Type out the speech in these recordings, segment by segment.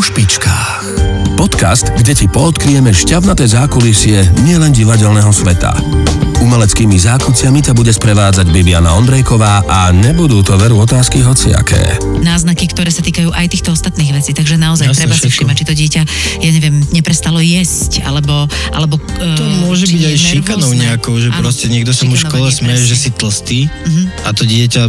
Po špičkách. Podcast, kde ti poodkrieme šťavnaté zákulisie nielen divadelného sveta. Umeleckými zákuciami ťa bude sprevádzať Bibiana Ondrejková a nebudú to veru otázky hociaké. náznaky, ktoré sa týkajú aj týchto ostatných vecí. Takže naozaj Jasne, treba si všimať, či to dieťa, ja neviem, neprestalo jesť, alebo... alebo To eh, môže byť aj šikanou nervózne. nejakou, že Áno, proste niekto sa mu v škole smeje, že si tlstý Mhm. a to dieťa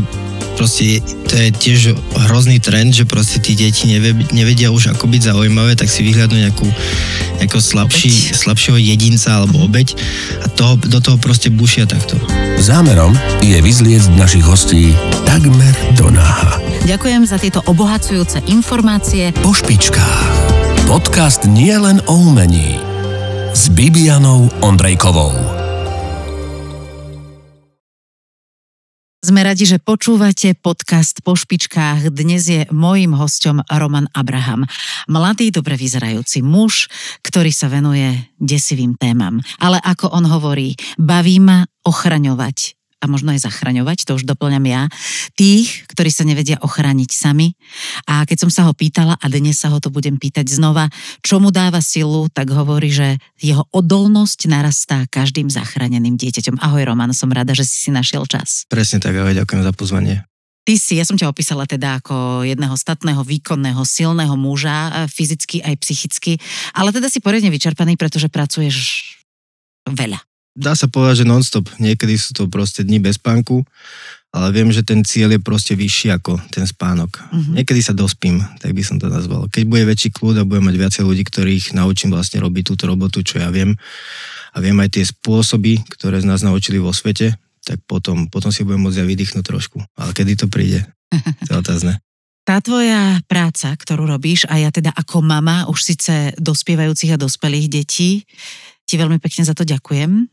proste, to je tiež hrozný trend, že proste tí deti nevedia už ako byť zaujímavé, tak si vyhľadnú nejakú, nejakého slabší, slabšieho jedinca alebo obeď a toho, do toho proste bušia takto. Zámerom je vyzliecť našich hostí takmer do náha. Ďakujem za tieto obohacujúce informácie. Po špičkách. Podcast nie len o umení. S Bibianou Ondrejkovou. Sme radi, že počúvate podcast Po špičkách. Dnes je mojím hosťom Roman Abraham. Mladý, dobre vyzerajúci muž, ktorý sa venuje desivým témam. Ale ako on hovorí, baví ma ochraňovať a možno aj zachraňovať, to už doplňam ja, tých, ktorí sa nevedia ochrániť sami. A keď som sa ho pýtala, a dnes sa ho to budem pýtať znova, čo mu dáva silu, tak hovorí, že jeho odolnosť narastá každým zachráneným dieťaťom. Ahoj Roman, som rada, že si si našiel čas. Presne tak, ahoj, ďakujem za pozvanie. Ty si, ja som ťa opísala teda ako jedného statného, výkonného, silného muža, e, fyzicky aj psychicky, ale teda si poriadne vyčerpaný, pretože pracuješ veľa. Dá sa povedať, že non-stop. Niekedy sú to proste dni bez spánku, ale viem, že ten cieľ je proste vyšší ako ten spánok. Mhm. Niekedy sa dospím, tak by som to nazval. Keď bude väčší kľud a budem mať viacej ľudí, ktorých naučím vlastne robiť túto robotu, čo ja viem, a viem aj tie spôsoby, ktoré z nás naučili vo svete, tak potom, potom si budem môcť aj vydýchnuť trošku. Ale kedy to príde? To je otázne. Tá tvoja práca, ktorú robíš, a ja teda ako mama už síce dospievajúcich a dospelých detí, ti veľmi pekne za to ďakujem.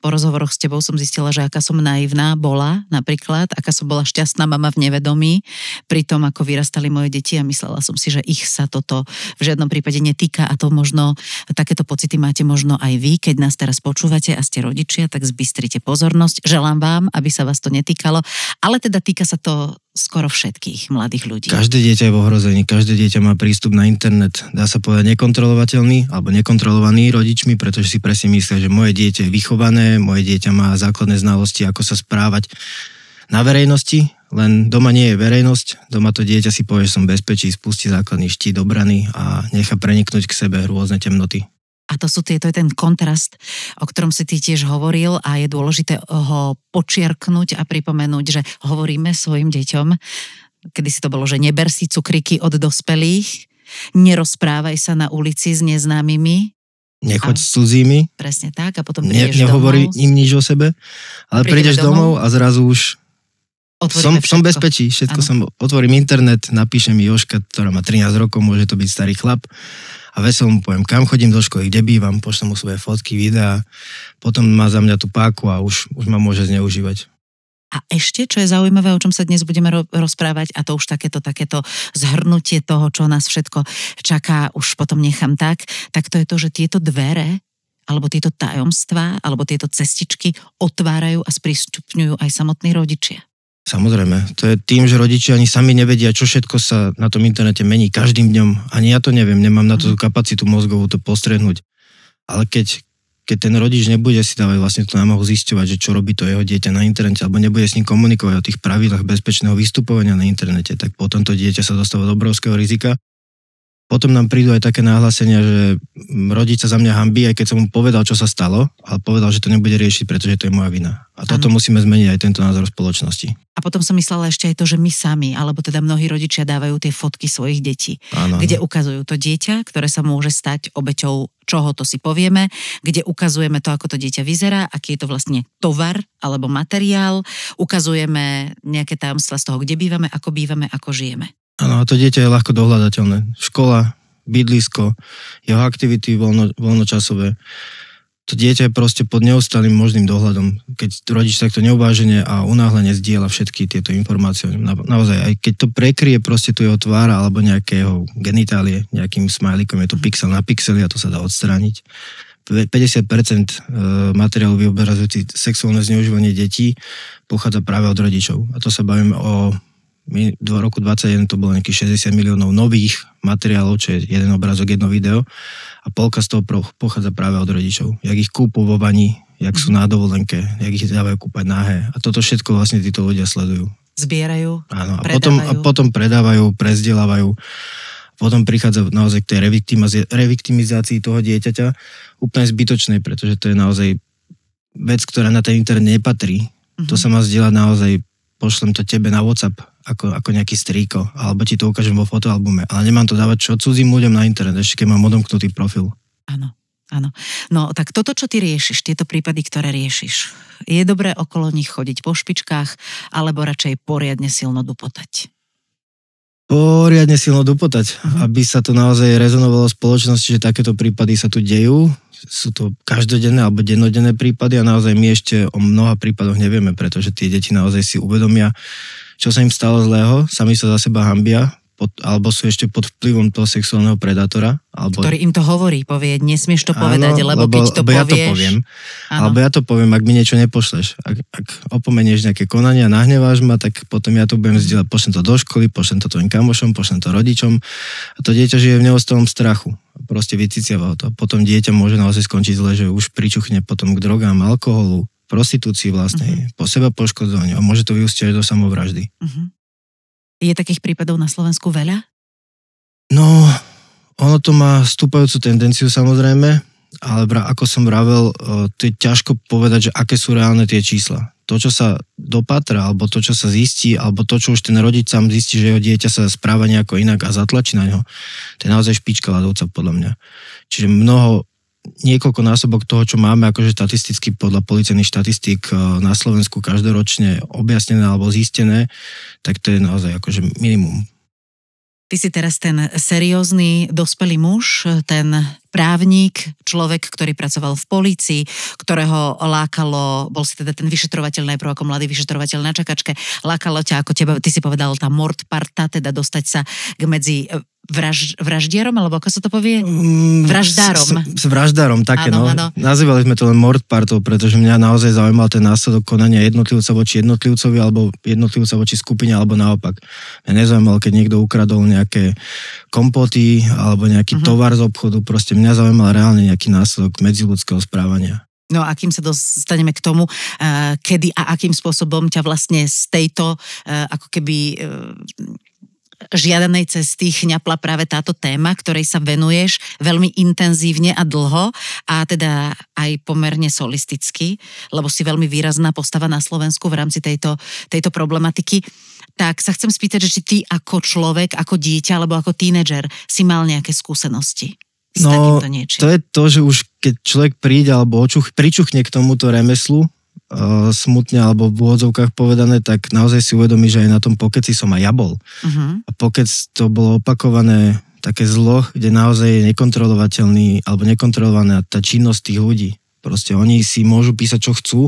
Po rozhovoroch s tebou som zistila, že aká som naivná bola napríklad, aká som bola šťastná mama v nevedomí pri tom, ako vyrastali moje deti a myslela som si, že ich sa toto v žiadnom prípade netýka a to možno, takéto pocity máte možno aj vy, keď nás teraz počúvate a ste rodičia, tak zbystrite pozornosť. Želám vám, aby sa vás to netýkalo, ale teda týka sa to skoro všetkých mladých ľudí. Každé dieťa je v ohrození, každé dieťa má prístup na internet, dá sa povedať nekontrolovateľný alebo nekontrolovaný rodičmi, pretože si presne myslia, že moje dieťa je vychované, moje dieťa má základné znalosti, ako sa správať na verejnosti, len doma nie je verejnosť, doma to dieťa si povie, že som bezpečí, spustí základný štít obrany a nechá preniknúť k sebe rôzne temnoty. A to sú tie, to je ten kontrast, o ktorom si ty tiež hovoril a je dôležité ho počiarknúť a pripomenúť, že hovoríme svojim deťom, kedy si to bolo, že neber si cukriky od dospelých, nerozprávaj sa na ulici s neznámymi, Nechoď A- s cudzími, presne tak, a potom ne, prídeš nehovorí domov, im nič o sebe, ale prídeš domov. domov a zrazu už som, som všetko. bezpečí, všetko Áno. som, otvorím internet, napíše mi Joška, ktorá má 13 rokov, môže to byť starý chlap a veselo mu poviem, kam chodím do školy, kde bývam, pošlem mu svoje fotky, videá, potom má za mňa tú páku a už, už ma môže zneužívať. A ešte, čo je zaujímavé, o čom sa dnes budeme ro- rozprávať, a to už takéto, takéto zhrnutie toho, čo nás všetko čaká, už potom nechám tak, tak to je to, že tieto dvere alebo tieto tajomstvá, alebo tieto cestičky otvárajú a sprístupňujú aj samotní rodičia. Samozrejme, to je tým, že rodičia ani sami nevedia, čo všetko sa na tom internete mení každým dňom. Ani ja to neviem, nemám na to tú kapacitu mozgovú to postrehnúť. Ale keď, keď ten rodič nebude si dávať vlastne tú námahu zisťovať, že čo robí to jeho dieťa na internete, alebo nebude s ním komunikovať o tých pravidlách bezpečného vystupovania na internete, tak potom to dieťa sa dostáva do obrovského rizika. Potom nám prídu aj také nahlásenia, že mm, rodič sa za mňa hambí, aj keď som mu povedal, čo sa stalo, ale povedal, že to nebude riešiť, pretože to je moja vina. A toto Áno. musíme zmeniť aj tento názor spoločnosti. A potom som myslela ešte aj to, že my sami, alebo teda mnohí rodičia dávajú tie fotky svojich detí, Áno, kde ukazujú to dieťa, ktoré sa môže stať obeťou čoho to si povieme, kde ukazujeme to, ako to dieťa vyzerá, aký je to vlastne tovar alebo materiál, ukazujeme nejaké tajomstva z toho, kde bývame, ako bývame, ako žijeme. Áno, a to dieťa je ľahko dohľadateľné. Škola, bydlisko, jeho aktivity voľno, voľnočasové. To dieťa je proste pod neustálým možným dohľadom. Keď rodič takto neuvážene a unáhlene zdieľa všetky tieto informácie. Na, naozaj, aj keď to prekrie proste tu jeho tvára alebo nejakého genitálie, nejakým smajlikom, je to pixel na pixeli a to sa dá odstrániť. 50% e, materiálu vyobrazujúci sexuálne zneužívanie detí pochádza práve od rodičov. A to sa bavíme o My roku 21 to bolo nejakých 60 miliónov nových materiálov, čo je jeden obrázok, jedno video a polka z toho pochádza práve od rodičov. Jak ich kúpu vo vani, jak sú na dovolenke, jak ich dávajú kúpať náhe. A toto všetko vlastne títo ľudia sledujú. Zbierajú, Áno, a potom, a potom predávajú, prezdielávajú. Potom prichádza naozaj k tej reviktimizácii toho dieťaťa úplne zbytočnej, pretože to je naozaj vec, ktorá na ten internet nepatrí. Mm-hmm. To mhm. sa má zdieľať naozaj, pošlem to tebe na WhatsApp, ako, ako nejaký strýko, alebo ti to ukážem vo fotoalbume. Ale nemám to dávať čo cudzím ľuďom na internet, ešte keď mám odomknutý profil. Áno. Áno. No tak toto, čo ty riešiš, tieto prípady, ktoré riešiš, je dobré okolo nich chodiť po špičkách, alebo radšej poriadne silno dupotať? Poriadne silno dupotať, uh-huh. aby sa to naozaj rezonovalo v spoločnosti, že takéto prípady sa tu dejú. Sú to každodenné alebo dennodenné prípady a naozaj my ešte o mnoha prípadoch nevieme, pretože tie deti naozaj si uvedomia, čo sa im stalo zlého, sami sa za seba hambia, pod, alebo sú ešte pod vplyvom toho sexuálneho predátora. Alebo... Ktorý im to hovorí, povie, nesmieš to povedať, Áno, lebo, lebo keď to lebo povieš... ja to poviem, Áno. alebo ja to poviem, ak mi niečo nepošleš. Ak, ak opomenieš nejaké konania, nahneváš ma, tak potom ja to budem zdieľať, pošlem to do školy, pošlem to tvojim kamošom, pošlem to rodičom a to dieťa žije v neostalom strachu. Proste vyciciava to. Potom dieťa môže naozaj skončiť zle, že už pričuchne potom k drogám, alkoholu, prostitúcii vlastnej, uh-huh. po seba poškodzovaniu a môže to vyústiť do samovraždy. Uh-huh. Je takých prípadov na Slovensku veľa? No, ono to má stúpajúcu tendenciu samozrejme, ale ako som vravel, to je ťažko povedať, že aké sú reálne tie čísla. To, čo sa dopatra, alebo to, čo sa zistí, alebo to, čo už ten rodič sám zistí, že jeho dieťa sa správa nejako inak a zatlačí na ňo, to je naozaj špička ľadovca podľa mňa. Čiže mnoho niekoľko násobok toho, čo máme akože štatisticky podľa policajných štatistík eh, na Slovensku každoročne objasnené alebo zistené, tak to je naozaj akože minimum. Ty si teraz ten seriózny, dospelý muž, ten právnik, človek, ktorý pracoval v polícii, ktorého lákalo, bol si teda ten vyšetrovateľ najprv ako mladý vyšetrovateľ na čakačke, lákalo ťa, ako teba, ty si povedal, tá mord parta, teda dostať sa k medzi vraž, vraždierom, alebo ako sa to povie? Mm, vraždárom. S, s vraždárom, také ano, no. Ano. Nazývali sme to len mord partou, pretože mňa naozaj zaujímal ten následok konania jednotlivca voči jednotlivcovi, alebo jednotlivca voči skupine, alebo naopak. Mňa nezaujímal, keď niekto ukradol nejaké kompoty, alebo nejaký uh-huh. tovar z obchodu, proste mňa zaujímal reálne nejaký následok medziludského správania. No a kým sa dostaneme k tomu, uh, kedy a akým spôsobom ťa vlastne z tejto uh, ako keby uh, žiadanej cesty chňapla práve táto téma, ktorej sa venuješ veľmi intenzívne a dlho a teda aj pomerne solisticky, lebo si veľmi výrazná postava na Slovensku v rámci tejto, tejto problematiky. Tak sa chcem spýtať, že či ty ako človek, ako dieťa alebo ako tínedžer si mal nejaké skúsenosti? no, to je to, že už keď človek príde alebo očuch, pričuchne k tomuto remeslu, smutne alebo v úvodzovkách povedané, tak naozaj si uvedomí, že aj na tom pokeci som aj ja bol. Uh-huh. A pokec to bolo opakované také zlo, kde naozaj je nekontrolovateľný alebo nekontrolovaná tá činnosť tých ľudí. Proste oni si môžu písať, čo chcú,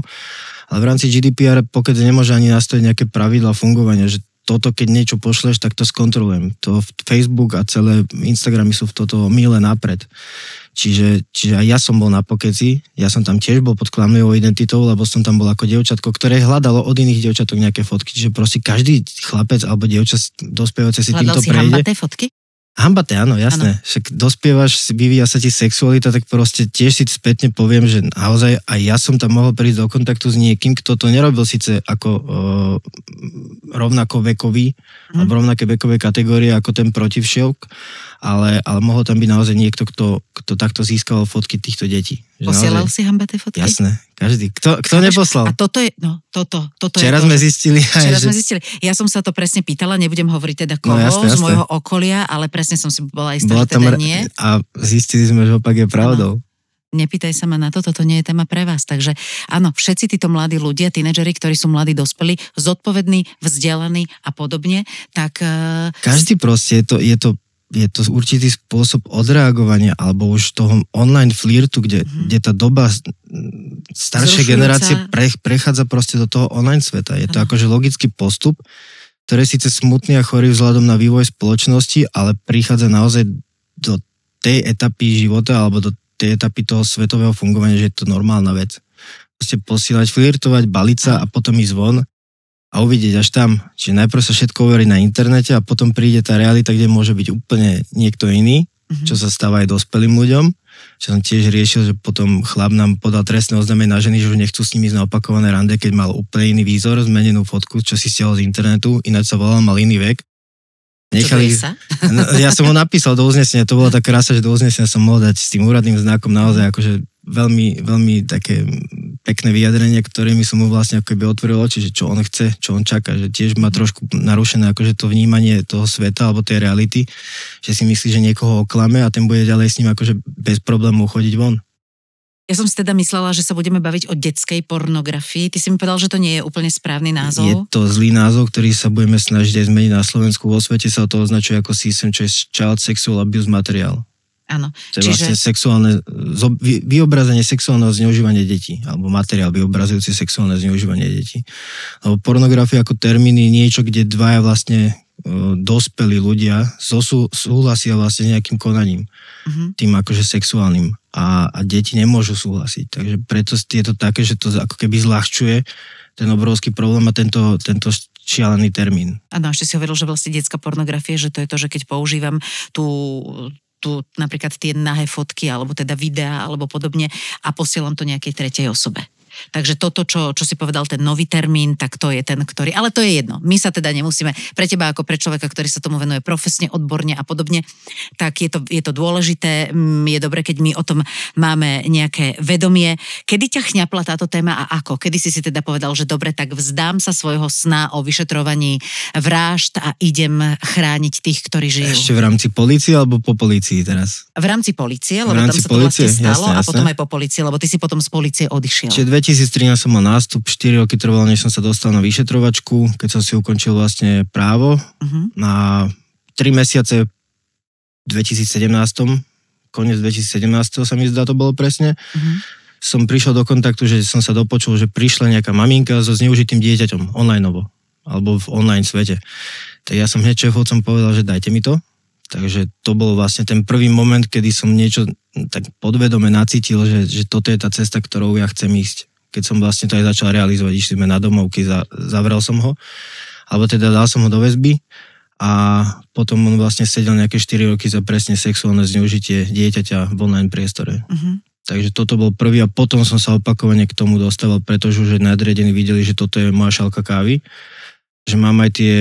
ale v rámci GDPR pokec nemôže ani nastaviť nejaké pravidla fungovania, že toto, keď niečo pošleš, tak to skontrolujem. To Facebook a celé Instagramy sú v toto míle napred. Čiže, čiže aj ja som bol na pokeci, ja som tam tiež bol pod klamlivou identitou, lebo som tam bol ako dievčatko, ktoré hľadalo od iných dievčatok nejaké fotky. Čiže proste každý chlapec alebo dievča dospievajúce si Hľadal týmto si prejde. fotky? Hambate, áno, jasné. Ano. Však dospievaš, vyvíja sa ti sexualita, tak proste tiež si spätne poviem, že naozaj aj ja som tam mohol prísť do kontaktu s niekým, kto to nerobil síce ako uh, rovnako vekový, hmm. alebo rovnaké vekové kategórie ako ten protivšelk, ale, ale mohol tam byť naozaj niekto, kto, kto takto získal fotky týchto detí. Posielal naozaj, si hambaté fotky? Jasné, každý. Kto, kto neposlal? A toto je, no, toto, toto Včera je sme to, zistili. Aj, včera že... sme zistili. Ja som sa to presne pýtala, nebudem hovoriť teda no, koho no, jasné, jasné. z môjho okolia, ale presne som si bola istá, bola že teda nie. A zistili sme, že opak je pravdou. Ano nepýtaj sa ma na to, toto nie je téma pre vás. Takže áno, všetci títo mladí ľudia, tínedžeri, ktorí sú mladí dospelí, zodpovední, vzdelaní a podobne, tak... Uh... Každý proste, je to, je to je to určitý spôsob odreagovania alebo už toho online flirtu, kde, mm-hmm. kde tá doba staršej generácie pre, prechádza proste do toho online sveta. Je to akože logický postup, ktorý je síce smutný a chorý vzhľadom na vývoj spoločnosti, ale prichádza naozaj do tej etapy života alebo do tej etapy toho svetového fungovania, že je to normálna vec. Proste posílať, flirtovať, baliť sa a potom ísť von a uvidieť až tam. Čiže najprv sa všetko overí na internete a potom príde tá realita, kde môže byť úplne niekto iný, mm-hmm. čo sa stáva aj dospelým ľuďom. Čo som tiež riešil, že potom chlap nám podal trestné oznámenie na ženy, že už nechcú s nimi ísť na opakované rande, keď mal úplne iný výzor, zmenenú fotku, čo si stiahol z internetu, ináč sa volal, mal iný vek. Nechali, sa? No, ja som ho napísal do uznesenia, to bola tá krása, že do uznesenia som mohol dať s tým úradným znakom naozaj akože veľmi, veľmi také pekné vyjadrenie, ktorými som mu vlastne ako keby otvoril oči, že čo on chce, čo on čaká, že tiež má trošku narušené akože to vnímanie toho sveta alebo tej reality, že si myslí, že niekoho oklame a ten bude ďalej s ním akože bez problémov chodiť von. Ja som si teda myslela, že sa budeme baviť o detskej pornografii. Ty si mi povedal, že to nie je úplne správny názov. Je to zlý názov, ktorý sa budeme snažiť aj zmeniť na Slovensku. Vo svete sa to označuje ako CSM, čo je Child Sexual Abuse Material. Áno. To je Čiže... vlastne sexuálne, vyobrazenie sexuálneho zneužívania detí, alebo materiál vyobrazujúci sexuálne zneužívanie detí. Lebo pornografia ako termín je niečo, kde dvaja vlastne dospelí ľudia zosú, súhlasia vlastne s nejakým konaním, uh-huh. tým akože sexuálnym a, a deti nemôžu súhlasiť. Takže preto je to také, že to ako keby zľahčuje ten obrovský problém a tento, tento šialený termín. Áno, ešte si hovoril, že vlastne detská pornografia, že to je to, že keď používam tú tu napríklad tie nahé fotky alebo teda videá alebo podobne a posielam to nejakej tretej osobe. Takže toto, čo, čo si povedal, ten nový termín, tak to je ten, ktorý... Ale to je jedno. My sa teda nemusíme... Pre teba ako pre človeka, ktorý sa tomu venuje profesne, odborne a podobne, tak je to, je to dôležité. Mm, je dobre, keď my o tom máme nejaké vedomie. Kedy ťa chňapla táto téma a ako? Kedy si si teda povedal, že dobre, tak vzdám sa svojho sna o vyšetrovaní vražd a idem chrániť tých, ktorí žijú. Ešte v rámci policie alebo po policii teraz? V rámci policie, lebo tam sa to vlastne stalo jasne, jasne. a potom aj po policii, lebo ty si potom z policie odišiel. Čiže 2013 som mal nástup, 4 roky trvalo, než som sa dostal na vyšetrovačku, keď som si ukončil vlastne právo. Uh-huh. Na 3 mesiace v 2017, koniec 2017 sa mi zdá to bolo presne, uh-huh. som prišiel do kontaktu, že som sa dopočul, že prišla nejaká maminka so zneužitým dieťaťom online alebo v online svete. Tak ja som hneď šéfovcom povedal, že dajte mi to. Takže to bol vlastne ten prvý moment, kedy som niečo tak podvedome nacítil, že, že toto je tá cesta, ktorou ja chcem ísť keď som vlastne to aj začal realizovať, išli sme na domovky, za, zavrel som ho, alebo teda dal som ho do väzby a potom on vlastne sedel nejaké 4 roky za presne sexuálne zneužitie dieťaťa v online priestore. Uh-huh. Takže toto bol prvý a potom som sa opakovane k tomu dostával, pretože už nadriadení videli, že toto je moja šalka kávy, že mám aj tie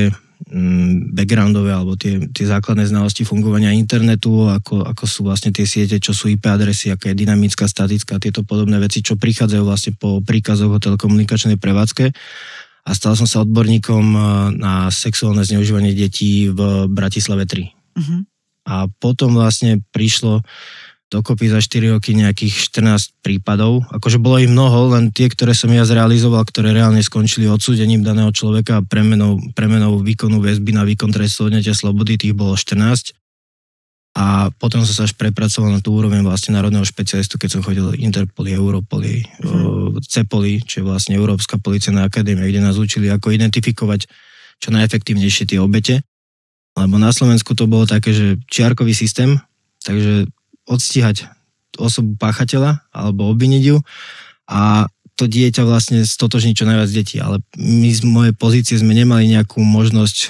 backgroundové alebo tie, tie základné znalosti fungovania internetu, ako, ako sú vlastne tie siete, čo sú IP adresy, aká je dynamická, statická, tieto podobné veci, čo prichádzajú vlastne po príkazoch o telekomunikačnej prevádzke. A stal som sa odborníkom eh, na sexuálne zneužívanie detí v Bratislave 3. Uh-huh. Mhm. A potom vlastne prišlo dokopy za 4 roky nejakých 14 prípadov. Akože bolo ich mnoho, len tie, ktoré som ja zrealizoval, ktoré reálne skončili odsúdením daného človeka a premenou, premenou výkonu väzby na výkon trestu odňatia slobody, tých bolo 14. A potom som sa až prepracoval na tú úroveň vlastne národného špecialistu, keď som chodil Interpoli, Europoli, mm. CEPOLI, čo je vlastne Európska policajná akadémia, kde nás učili, ako identifikovať čo najefektívnejšie tie obete. Lebo na Slovensku to bolo také, že čiarkový systém, takže odstíhať osobu páchateľa alebo obviniť ju a to dieťa vlastne stotožní čo najviac detí, ale my z mojej pozície sme nemali nejakú možnosť uh,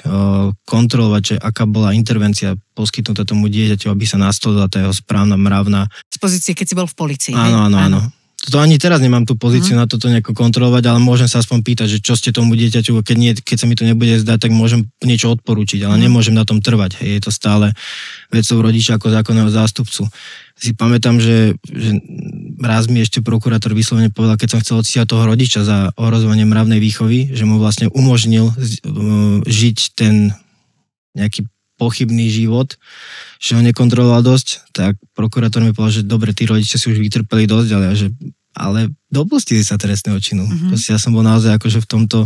kontrolovať, že aká bola intervencia poskytnutá tomu dieťaťu, aby sa nastolila tá jeho správna, mravná. Z pozície, keď si bol v policii. Áno, áno, áno. To ani teraz nemám tú pozíciu uh-huh. na toto nejako kontrolovať, ale môžem sa aspoň pýtať, že čo ste tomu dieťaťu, keď, nie, keď sa mi to nebude zdať, tak môžem niečo odporúčiť, ale uh-huh. nemôžem na tom trvať. Hej, je to stále vecou rodiča ako zákonného zástupcu. Si pamätám, že, že raz mi ešte prokurátor vyslovene povedal, keď som chcel odstíhať toho rodiča za ohrozovanie mravnej výchovy, že mu vlastne umožnil žiť ten nejaký pochybný život, že ho nekontroloval dosť, tak prokurátor mi povedal, že dobre, tí rodičia si už vytrpeli dosť, ale, že, ale dopustili sa trestného činu. Mm-hmm. Proste ja som bol naozaj akože v tomto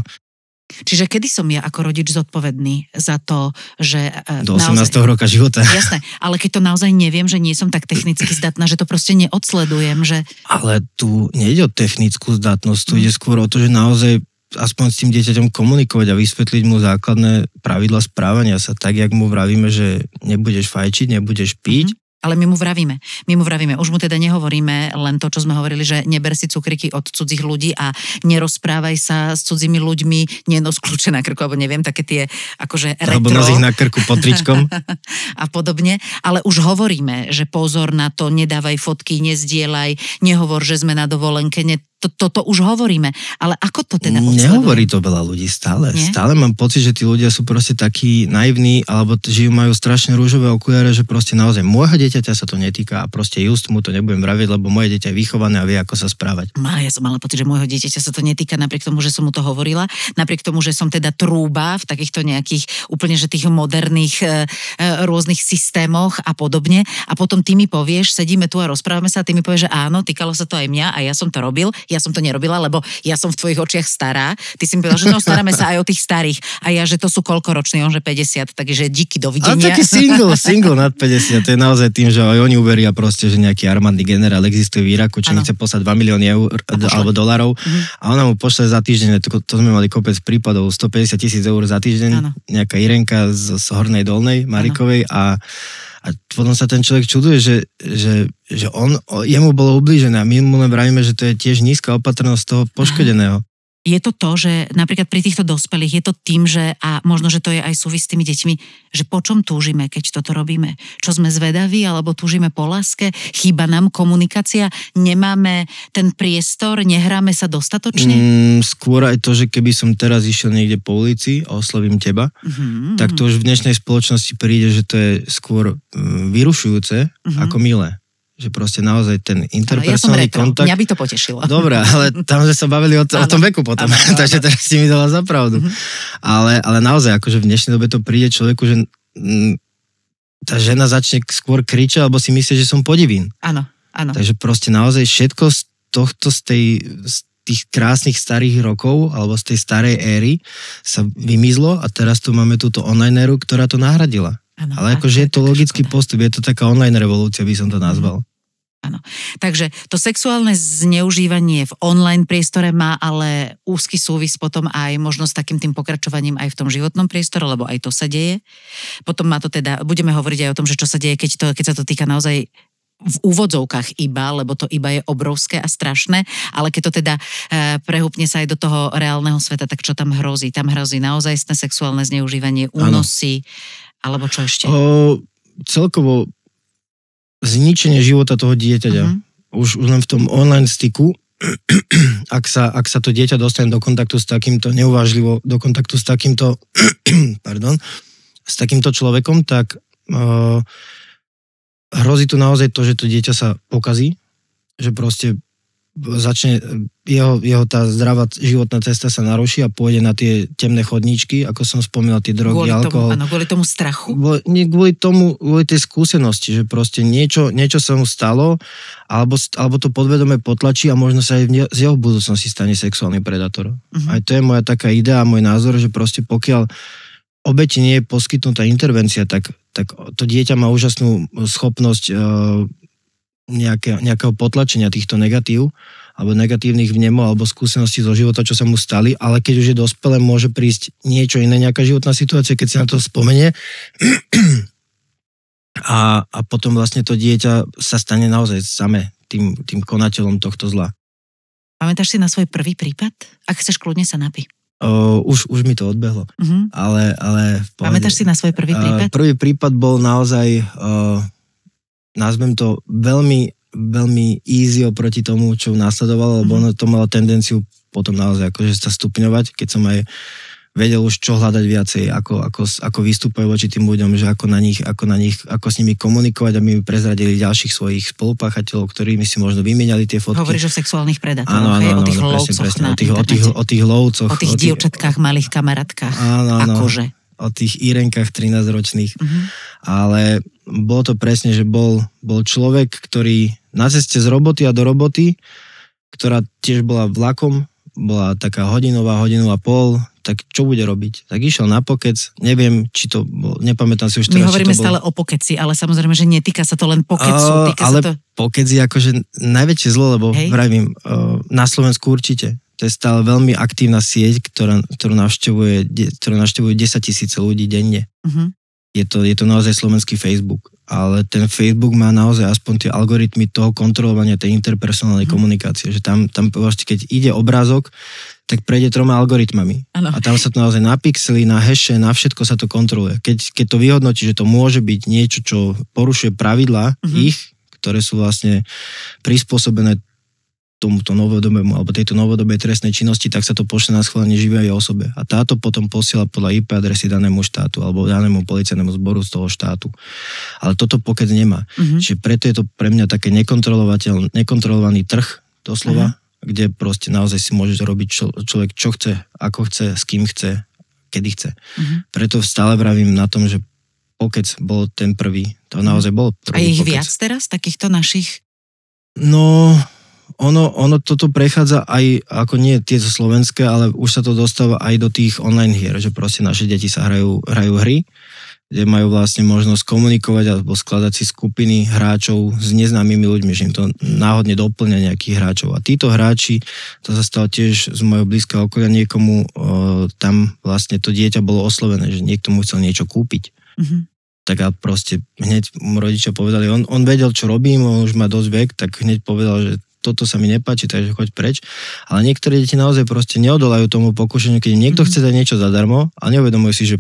Čiže kedy som ja ako rodič zodpovedný za to, že... E, Do 18. Naozaj, roka života. Jasné, ale keď to naozaj neviem, že nie som tak technicky zdatná, že to proste neodsledujem, že... Ale tu nejde o technickú zdatnosť, tu ide skôr o to, že naozaj aspoň s tým dieťaťom komunikovať a vysvetliť mu základné pravidla správania sa, tak jak mu vravíme, že nebudeš fajčiť, nebudeš piť, mm-hmm. Ale my mu vravíme. My mu vravíme. Už mu teda nehovoríme len to, čo sme hovorili, že neber si cukriky od cudzích ľudí a nerozprávaj sa s cudzími ľuďmi, nenos kľúče na krku, alebo neviem, také tie akože retro. Alebo nos ich na krku pod tričkom. a podobne. Ale už hovoríme, že pozor na to, nedávaj fotky, nezdielaj, nehovor, že sme na dovolenke, ne, toto to, to už hovoríme. Ale ako to teda odsleduje? Nehovorí to veľa ľudí stále. Nie? Stále mám pocit, že tí ľudia sú proste takí naivní, alebo žijú, majú strašne rúžové okuliare, že proste naozaj môjho dieťaťa sa to netýka a proste just mu to nebudem vraviť, lebo moje dieťa je vychované a vie, ako sa správať. Má, ja som mala pocit, že môjho dieťaťa sa to netýka napriek tomu, že som mu to hovorila, napriek tomu, že som teda trúba v takýchto nejakých úplne, že tých moderných e, e, rôznych systémoch a podobne. A potom ty mi povieš, sedíme tu a rozprávame sa a ty mi povieš, že áno, týkalo sa to aj mňa a ja som to robil ja som to nerobila, lebo ja som v tvojich očiach stará. Ty si mi povedal, že no, staráme sa aj o tých starých. A ja, že to sú koľko roční, on že 50, takže díky, dovidenia. Ale taký single, single nad 50, to je naozaj tým, že aj oni uveria proste, že nejaký armádny generál existuje v Iraku, čo chce poslať 2 milióny eur alebo dolarov mm-hmm. a ona mu pošle za týždeň, to, to sme mali kopec prípadov, 150 tisíc eur za týždeň, ano. nejaká Irenka z, z Hornej Dolnej, Marikovej ano. a a potom sa ten človek čuduje, že, že, že on, jemu bolo ublížené a my mu len vravíme, že to je tiež nízka opatrnosť toho poškodeného je to to, že napríklad pri týchto dospelých je to tým, že a možno, že to je aj súvis s tými deťmi, že po čom túžime, keď toto robíme? Čo sme zvedaví, alebo túžime po láske? Chýba nám komunikácia? Nemáme ten priestor? Nehráme sa dostatočne? Mm, skôr aj to, že keby som teraz išiel niekde po ulici a oslovím teba, mm-hmm. tak to už v dnešnej spoločnosti príde, že to je skôr mm, vyrušujúce mm-hmm. ako milé že proste naozaj ten interpersonálny ja kontakt... Mňa by to potešilo. Dobre, ale tam sme sa bavili o, o tom veku potom, ano, ano. takže teraz si mi dala za pravdu. Mm-hmm. Ale, ale naozaj, akože v dnešnej dobe to príde človeku, že m, tá žena začne skôr kričať, alebo si myslí, že som podivín. Áno, áno. Takže proste naozaj všetko z tohto, z tej, z tých krásnych starých rokov, alebo z tej starej éry sa vymizlo a teraz tu máme túto online éru, ktorá to nahradila. Ano, Ale akože je to logický škoda. postup, je to taká online revolúcia, by som to nazval. Áno. Takže to sexuálne zneužívanie v online priestore má ale úzky súvis potom aj možno s takým tým pokračovaním aj v tom životnom priestore, lebo aj to sa deje. Potom má to teda, budeme hovoriť aj o tom, že čo sa deje, keď, to, keď sa to týka naozaj v úvodzovkách iba, lebo to iba je obrovské a strašné, ale keď to teda e, prehúpne sa aj do toho reálneho sveta, tak čo tam hrozí? Tam hrozí naozaj sexuálne zneužívanie, únosy, ano. alebo čo ešte? O, celkovo zničenie života toho dieťaťa. Uh-huh. Už, už len v tom online styku, ak sa, ak sa to dieťa dostane do kontaktu s takýmto, neuvážlivo do kontaktu s takýmto, pardon, s takýmto človekom, tak uh, hrozí tu naozaj to, že to dieťa sa pokazí, že proste začne, jeho, jeho tá zdravá životná cesta sa naruší a pôjde na tie temné chodníčky, ako som spomínal, tie drogy, kvôli alkohol. Tomu, áno, kvôli tomu strachu? Kvôli, nie, kvôli tomu, kvôli tej skúsenosti, že proste niečo, niečo sa mu stalo, alebo, alebo to podvedome potlačí a možno sa aj z jeho budúcnosti stane sexuálny predátor. Uh-huh. Aj to je moja taká idea môj názor, že proste pokiaľ obeti nie je poskytnutá intervencia, tak, tak to dieťa má úžasnú schopnosť uh, nejaké, nejakého potlačenia týchto negatív alebo negatívnych vnemov alebo skúseností zo života, čo sa mu stali, ale keď už je dospelé, môže prísť niečo iné, nejaká životná situácia, keď si na to spomenie. A, a potom vlastne to dieťa sa stane naozaj same tým, tým konateľom tohto zla. Pamätáš si na svoj prvý prípad? Ak chceš, kľudne sa napí. Uh, už, už mi to odbehlo. Uh-huh. Ale, ale Pamätáš si na svoj prvý prípad? Uh, prvý prípad bol naozaj, uh, nazvem to, veľmi veľmi easy oproti tomu, čo následovalo, lebo mm-hmm. ono to malo tendenciu potom naozaj akože sa stupňovať, keď som aj vedel už čo hľadať viacej, ako, ako, ako vystupujú voči tým ľuďom, že ako na nich, ako na nich, ako s nimi komunikovať, aby mi prezradili ďalších svojich spolupáchateľov, ktorými si možno vymieniali tie fotky. Hovoríš o sexuálnych predátoroch, áno, áno, áno, o tých áno, lovcoch presne, presne, o, tých, o, tých, o tých lovcoch. O tých dievčatkách, malých kamarátkach. Áno, áno. Akože o tých Irenkách 13-ročných. Uh-huh. Ale bolo to presne, že bol, bol človek, ktorý na ceste z roboty a do roboty, ktorá tiež bola vlakom, bola taká hodinová, hodinu a pol, tak čo bude robiť? Tak išiel na pokec, neviem, či to bol, nepamätám si už teraz, My hovoríme bol... stále o pokeci, ale samozrejme, že netýka sa to len pokecu. Týka ale sa to... pokec je akože najväčšie zlo, lebo Hej. vravím, na Slovensku určite to je stále veľmi aktívna sieť, ktorá, ktorú, navštevuje, ktorú navštevujú 10 tisíce ľudí denne. Uh-huh. Je, to, je to naozaj slovenský Facebook. ale ten Facebook má naozaj aspoň tie algoritmy toho kontrolovania tej interpersonálnej Mhm. komunikácie, že tam, tam proste, keď ide obrázok, tak prejde troma algoritmami. Áno. A tam sa to naozaj na pixely, na hashe, na všetko sa to kontroluje. Keď, keď to vyhodnotí, že to môže byť niečo, čo porušuje pravidlá Mhm. ich, ktoré sú vlastne prispôsobené tomuto novodobému alebo tejto novodobej trestnej činnosti, tak sa to pošle na schválenie živej osobe. A táto potom posiela podľa IP adresy danému štátu alebo danému policajnému zboru z toho štátu. Ale toto pokec nemá. Mhm. Čiže preto je to pre mňa také nekontrolovateľ, nekontrolovaný trh doslova, kde proste naozaj si môže robiť čo, človek čo chce, ako chce, s kým chce, kedy chce. Mhm. Preto stále vravím na tom, že pokec bol ten prvý. To naozaj bol A prvý je ich pokec. viac teraz, takýchto našich? No, ono, ono toto prechádza aj, ako nie tieto slovenské, ale už sa to dostáva aj do tých online hier, že proste naše deti sa hrajú, hrajú hry, kde majú vlastne možnosť komunikovať alebo skladať si skupiny hráčov s neznámymi ľuďmi, že im to náhodne doplňa nejakých hráčov. A títo hráči, to sa stalo tiež z mojho blízkeho okolia niekomu, o, tam vlastne to dieťa bolo oslovené, že niekto mu chcel niečo kúpiť Mhm. tak a proste hneď mu rodičia povedali, on, on vedel, čo robím, on už má dosť vek, tak hneď povedal, že toto sa mi nepáči, takže choď preč. Ale niektoré deti naozaj proste neodolajú tomu pokušeniu, keď niekto Mhm. chce dať niečo zadarmo a neuvedomujú si, že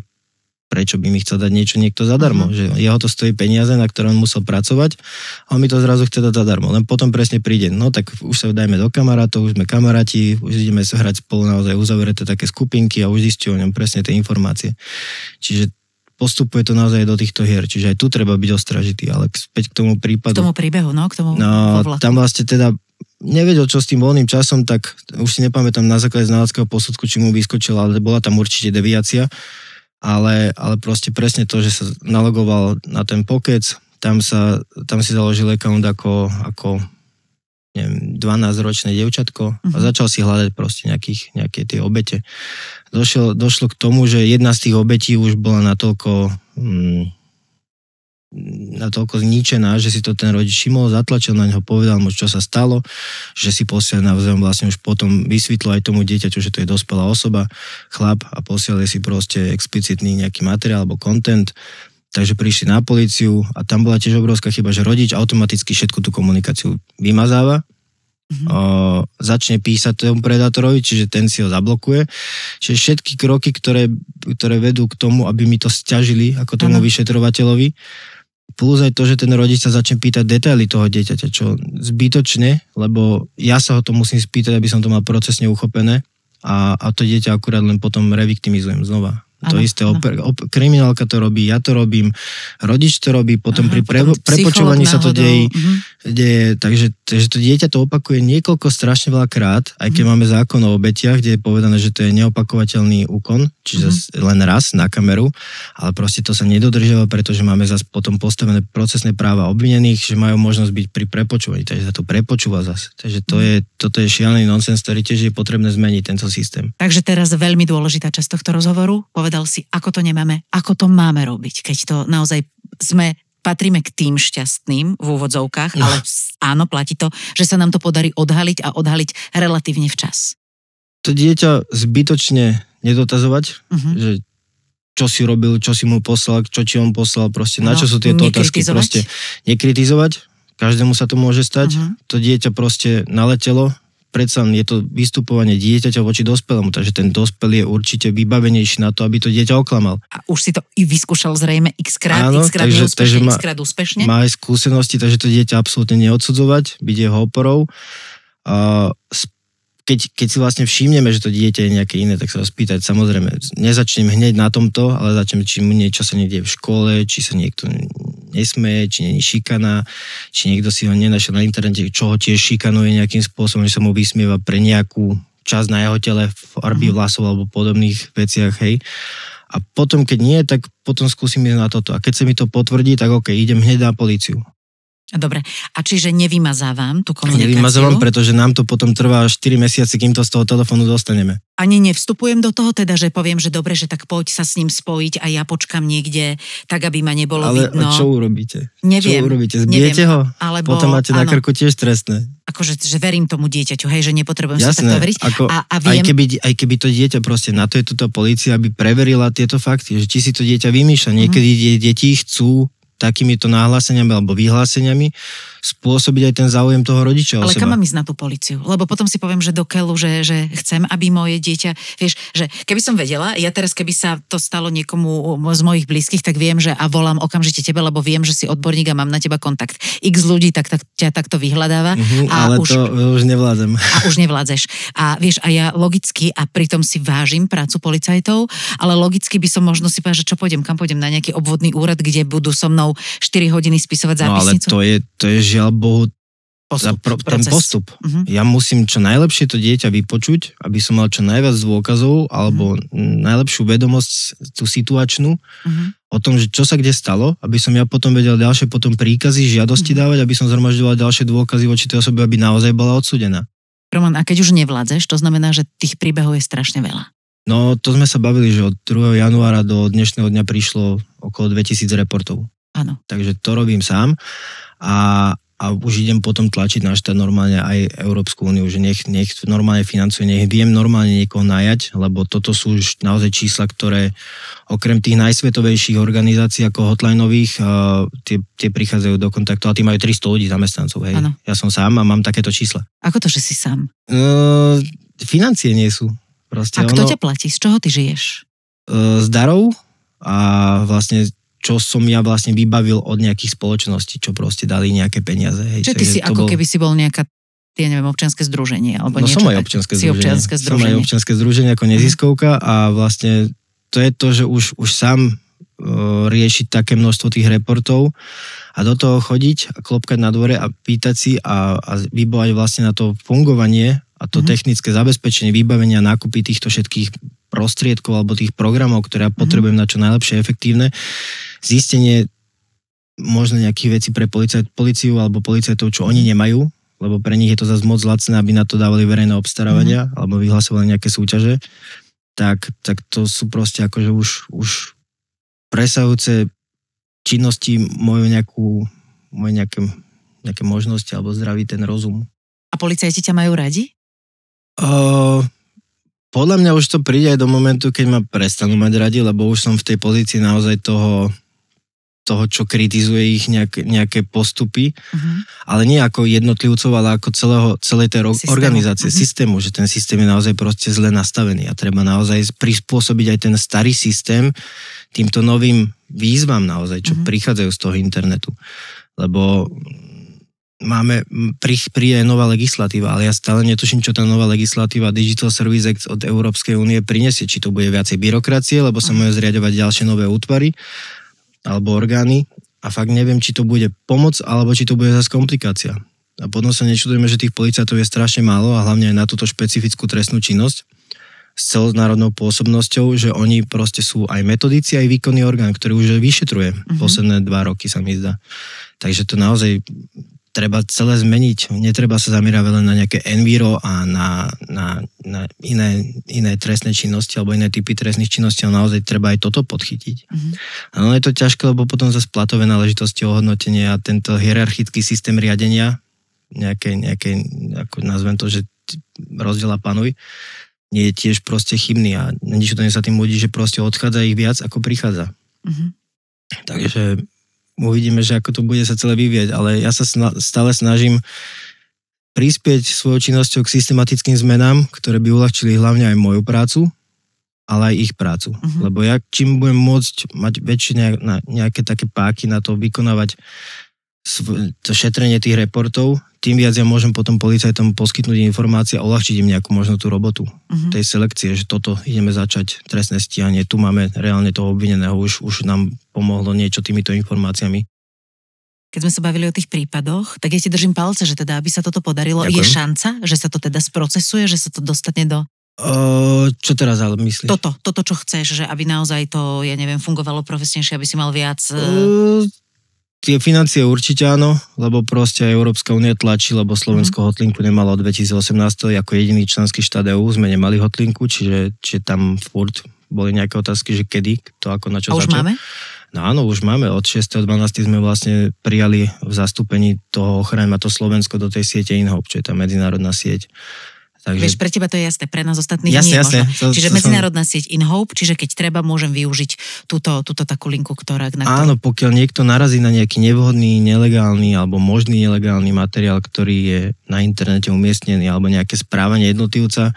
prečo by mi chcel dať niečo niekto zadarmo, Mhm. že jeho to stojí peniaze, na ktoré on musel pracovať a on mi to zrazu chce dať zadarmo. Len potom presne príde, no tak už sa dajme do kamarátov, už sme kamaráti, už ideme sa hrať spolu naozaj uzavreté také skupinky a už zistí o ňom presne tie informácie. Čiže postupuje to naozaj do týchto hier, čiže aj tu treba byť ostražitý, ale späť k tomu K prípadu. tomu príbehu, no, k tomu No, tam vlastne teda nevedel, čo s tým voľným časom, tak už si nepamätám na základe znaleckého posudku, či mu vyskočila, ale bola tam určite deviácia. Ale, ale proste presne to, že sa nalogoval na ten pokec, tam, sa, tam si založil account ako, ako neviem, 12-ročné devčatko a Mhm. začal si hľadať proste nejakých, nejaké tie obete. Došlo, došlo k tomu, že jedna z tých obetí už bola natoľko mm, natoľko zničená, že si to ten rodič všimol, zatlačil na neho, povedal mu, čo sa stalo, že si posiel navzájom vlastne už potom vysvetlo aj tomu dieťaťu, že to je dospelá osoba, chlap a posielali si proste explicitný nejaký materiál alebo content, takže prišli na políciu a tam bola tiež obrovská chyba, že rodič automaticky všetku tú komunikáciu vymazáva, Mhm. o, začne písať tomu predátorovi, čiže ten si ho zablokuje. Čiže všetky kroky, ktoré, ktoré vedú k tomu, aby mi to stiažili ako tomu Áno. vyšetrovateľovi, plus aj to, že ten rodič sa začne pýtať detaily toho dieťaťa, čo zbytočne, lebo ja sa ho to musím spýtať, aby som to mal procesne uchopené a, a to dieťa akurát len potom reviktimizujem znova. To Áno, isté, áno. op- op- kriminálka to robí, ja to robím, rodič to robí, potom pri pre- potom prepočúvaní sa to deje, deje, takže, takže to dieťa to opakuje niekoľko strašne veľa krát, aj keď máme zákon o obetiach, kde je povedané, že to je neopakovateľný úkon, čiže Mhm. len raz na kameru, ale proste to sa nedodržiava, pretože máme zase potom postavené procesné práva obvinených, že majú možnosť byť pri prepočúvaní, takže sa to prepočúva zase. Takže to je, toto je šialený nonsens, ktorý tiež je potrebné zmeniť tento systém. Takže teraz veľmi dôležitá časť tohto rozhovoru. Povedal si, ako to nemáme, ako to máme robiť, keď to naozaj sme patríme k tým šťastným v úvodzovkách, No. ale áno, platí to, že sa nám to podarí odhaliť a odhaliť relatívne včas. To dieťa zbytočne nedotazovať, Mhm. že čo si robil, čo si mu poslal, čo ti on poslal, proste na No, čo sú tieto otázky, proste nekritizovať, každému sa to môže stať, Mhm. to dieťa proste naletelo, predsa je to vystupovanie dieťaťa voči dospelému, takže ten dospelý je určite vybavenejší na to, aby to dieťa oklamal. A už si to i vyskúšal zrejme x krát, Áno, x krát takže- neúspešne, takže má- x krát úspešne. Má aj skúsenosti, takže to dieťa absolútne neodsudzovať, byť jeho oporou. A keď, keď si vlastne všimneme, že to dieťa je nejaké iné, tak sa ho spýtať. Samozrejme, nezačnem hneď na tomto, ale začnem, či mu niečo sa niekde v škole, či sa niekto nesmeje, či není šikana, či niekto si ho nenašiel na internete, čo ho tiež šikanuje nejakým spôsobom, že sa mu vysmieva pre nejakú časť na jeho tele, farby Mhm. vlasov alebo podobných veciach, hej. A potom, keď nie, tak potom skúsim ísť na toto. A keď sa mi to potvrdí, tak OK, idem hneď na políciu. Dobre, a čiže nevymazávam tú komunikáciu? Nevymazávam, pretože nám to potom trvá 4 mesiace, kým to z toho telefónu dostaneme. Ani nevstupujem do toho, teda, že poviem, že dobre, že tak poď sa s ním spojiť a ja počkam niekde, tak aby ma nebolo Ale vidno. a čo urobíte? Neviem. Čo urobíte? Zbijete ho? Alebo, Potom máte na krku tiež trestné. akože, že verím tomu dieťaťu, hej, že nepotrebujem sa Jasné, takto veriť. ako, A, a aj, viem, keby, aj keby to dieťa proste, na to je tuto policia, aby preverila tieto fakty, že či si to dieťa vymýšľa. Mhm. Niekedy mm. deti chcú takýmito nahláseniami alebo vyhláseniami spôsobiť aj ten záujem toho rodiča Ale kam mám ísť na tú policiu? Lebo potom si poviem, že do keľu, že, že chcem, aby moje dieťa, vieš, že keby som vedela, ja teraz keby sa to stalo niekomu z mojich blízkych, tak viem, že a volám okamžite tebe, lebo viem, že si odborník a mám na teba kontakt. X ľudí tak, tak ťa takto vyhľadáva. Mhm, a ale už, to už nevládzem. a už nevládzeš. A vieš, a ja logicky, a pritom si vážim prácu policajtov, ale logicky by som možno si povedal, že čo pôjdem, kam pôjdem na nejaký obvodný úrad, kde budú so mnou 4 hodiny spisovať No ale zápisnicu. to je, to je žiaľ Bohu postup, pro, ten proces. postup. Mhm. Ja musím čo najlepšie to dieťa vypočuť, aby som mal čo najviac dôkazov alebo Mhm. najlepšiu vedomosť tú situačnú Mhm. o tom, že čo sa kde stalo, aby som ja potom vedel ďalšie potom príkazy, žiadosti Mhm. dávať, aby som zhromažďoval ďalšie dôkazy voči tej osobe, aby naozaj bola odsudená. Roman, a keď už nevládzeš, to znamená, že tých príbehov je strašne veľa. No to sme sa bavili, že od 2. januára do dnešného dňa prišlo okolo 2000 reportov. Áno. Takže to robím sám a, a už idem potom tlačiť na štát normálne aj Európsku úniu, že nech, nech normálne financuje, nech viem normálne niekoho najať, lebo toto sú už naozaj čísla, ktoré okrem tých najsvetovejších organizácií ako hotlineových, uh, tie, tie prichádzajú do kontaktu a tí majú 300 ľudí zamestnancov. Hej. Áno. Ja som sám a mám takéto čísla. Ako to, že si sám? Uh, financie nie sú. Proste A kto ťa platí? Z čoho ty žiješ? uh, z darov a vlastne čo som ja vlastne vybavil od nejakých spoločností, čo proste dali nejaké peniaze. Hej. Čiže ty Takže si ako bol- keby si bol nejaká ja neviem, občianske združenie, alebo No niečo som aj občianske združenie. občianske Som aj združenie. Mhm. občianske združenie ako neziskovka a vlastne to je to, že už, už sám uh, riešiť také množstvo tých reportov a do toho chodiť a klopkať na dvore a pýtať si a, a vybovať vlastne na to fungovanie a to Mhm. technické zabezpečenie, vybavenia, nákupy týchto všetkých prostriedkov alebo tých programov, ktoré ja Mhm. potrebujem na čo najlepšie efektívne, zistenie možno nejakých vecí pre policajt, policiu alebo policajtov, čo oni nemajú, lebo pre nich je to zase moc lacné, aby na to dávali verejné obstarávania mm-hmm. alebo vyhlasovali nejaké súťaže, tak, tak to sú proste akože už, už presahujúce činnosti moju nejakú, moje nejaké, nejaké možnosti alebo zdravý ten rozum. A policajti ťa majú radi? Uh, podľa mňa už to príde aj do momentu, keď ma prestanú mať radi, lebo už som v tej pozícii naozaj toho, toho čo kritizuje ich nejaké, nejaké postupy, Uh-huh. ale nie ako jednotlivcov, ale ako celého, celej tej ro- Systému. organizácie, Mhm. systému, že ten systém je naozaj proste zle nastavený a treba naozaj prispôsobiť aj ten starý systém týmto novým výzvam naozaj, čo Mhm. prichádzajú z toho internetu. Lebo máme, príde nová legislatíva, ale ja stále netuším, čo tá nová legislatíva Digital Service Act od Európskej únie prinesie. Či to bude viacej byrokracie, lebo sa Mhm. majú zriadovať ďalšie nové útvary alebo orgány a fakt neviem, či to bude pomoc, alebo či to bude zase komplikácia. A potom sa nečudujeme, že tých policajtov je strašne málo a hlavne aj na túto špecifickú trestnú činnosť s celonárodnou pôsobnosťou, že oni proste sú aj metodici, aj výkonný orgán, ktorý už vyšetruje Mhm. posledné dva roky, sa mi zdá. Takže to naozaj treba celé zmeniť. Netreba sa zamerať len na nejaké enviro a na, na, na iné, iné trestné činnosti alebo iné typy trestných činností, ale naozaj treba aj toto podchytiť. Mhm. Áno, je to ťažké, lebo potom zase platové náležitosti ohodnotenie a tento hierarchický systém riadenia, nejaké, nejaké ako nazvem to, že t- rozdiel a panuj, nie je tiež proste chybný a nečudujeme sa tým ľudí, že proste odchádza ich viac, ako prichádza. Mhm. Takže uvidíme, že ako to bude sa celé vyvieť, ale ja sa sna- stále snažím prispieť svojou činnosťou k systematickým zmenám, ktoré by uľahčili hlavne aj moju prácu, ale aj ich prácu. Mhm. Lebo ja čím budem môcť mať väčšie nejak, nejaké také páky na to vykonávať to šetrenie tých reportov, tým viac ja môžem potom policajtom poskytnúť informácie a uľahčiť im nejakú možno tú robotu Mhm. tej selekcie, že toto ideme začať trestné stíhanie, tu máme reálne toho obvineného, už, už nám pomohlo niečo týmito informáciami. Keď sme sa bavili o tých prípadoch, tak ja ti držím palce, že teda, aby sa toto podarilo, je Ďakujem. šanca, že sa to teda sprocesuje, že sa to dostane do O, čo teraz ale myslíš? toto, toto, čo chceš, že aby naozaj to, ja neviem, fungovalo profesnejšie, aby si mal viac... Uh, tie financie určite áno, lebo proste Európska únia tlačí, lebo Slovensko Mhm. hotlinku nemalo od 2018, ako jediný členský štát EU sme nemali hotlinku, čiže, čiže tam furt boli nejaké otázky, že kedy, to ako na čo A už začať. máme? No áno, už máme. Od 6.12. sme vlastne prijali v zastúpení toho ochrany to Slovensko do tej siete InHope, čo je tá medzinárodná sieť Takže... Vieš, pre teba to je jasné, pre nás ostatných jasne, nie jasne. možno. To, čiže to medzinárodná som... sieť InHope, čiže keď treba, môžem využiť túto, túto takú linku, ktorá... Na ktorú... Áno, pokiaľ niekto narazí na nejaký nevhodný, nelegálny alebo možný nelegálny materiál, ktorý je na internete umiestnený alebo nejaké správanie jednotlivca,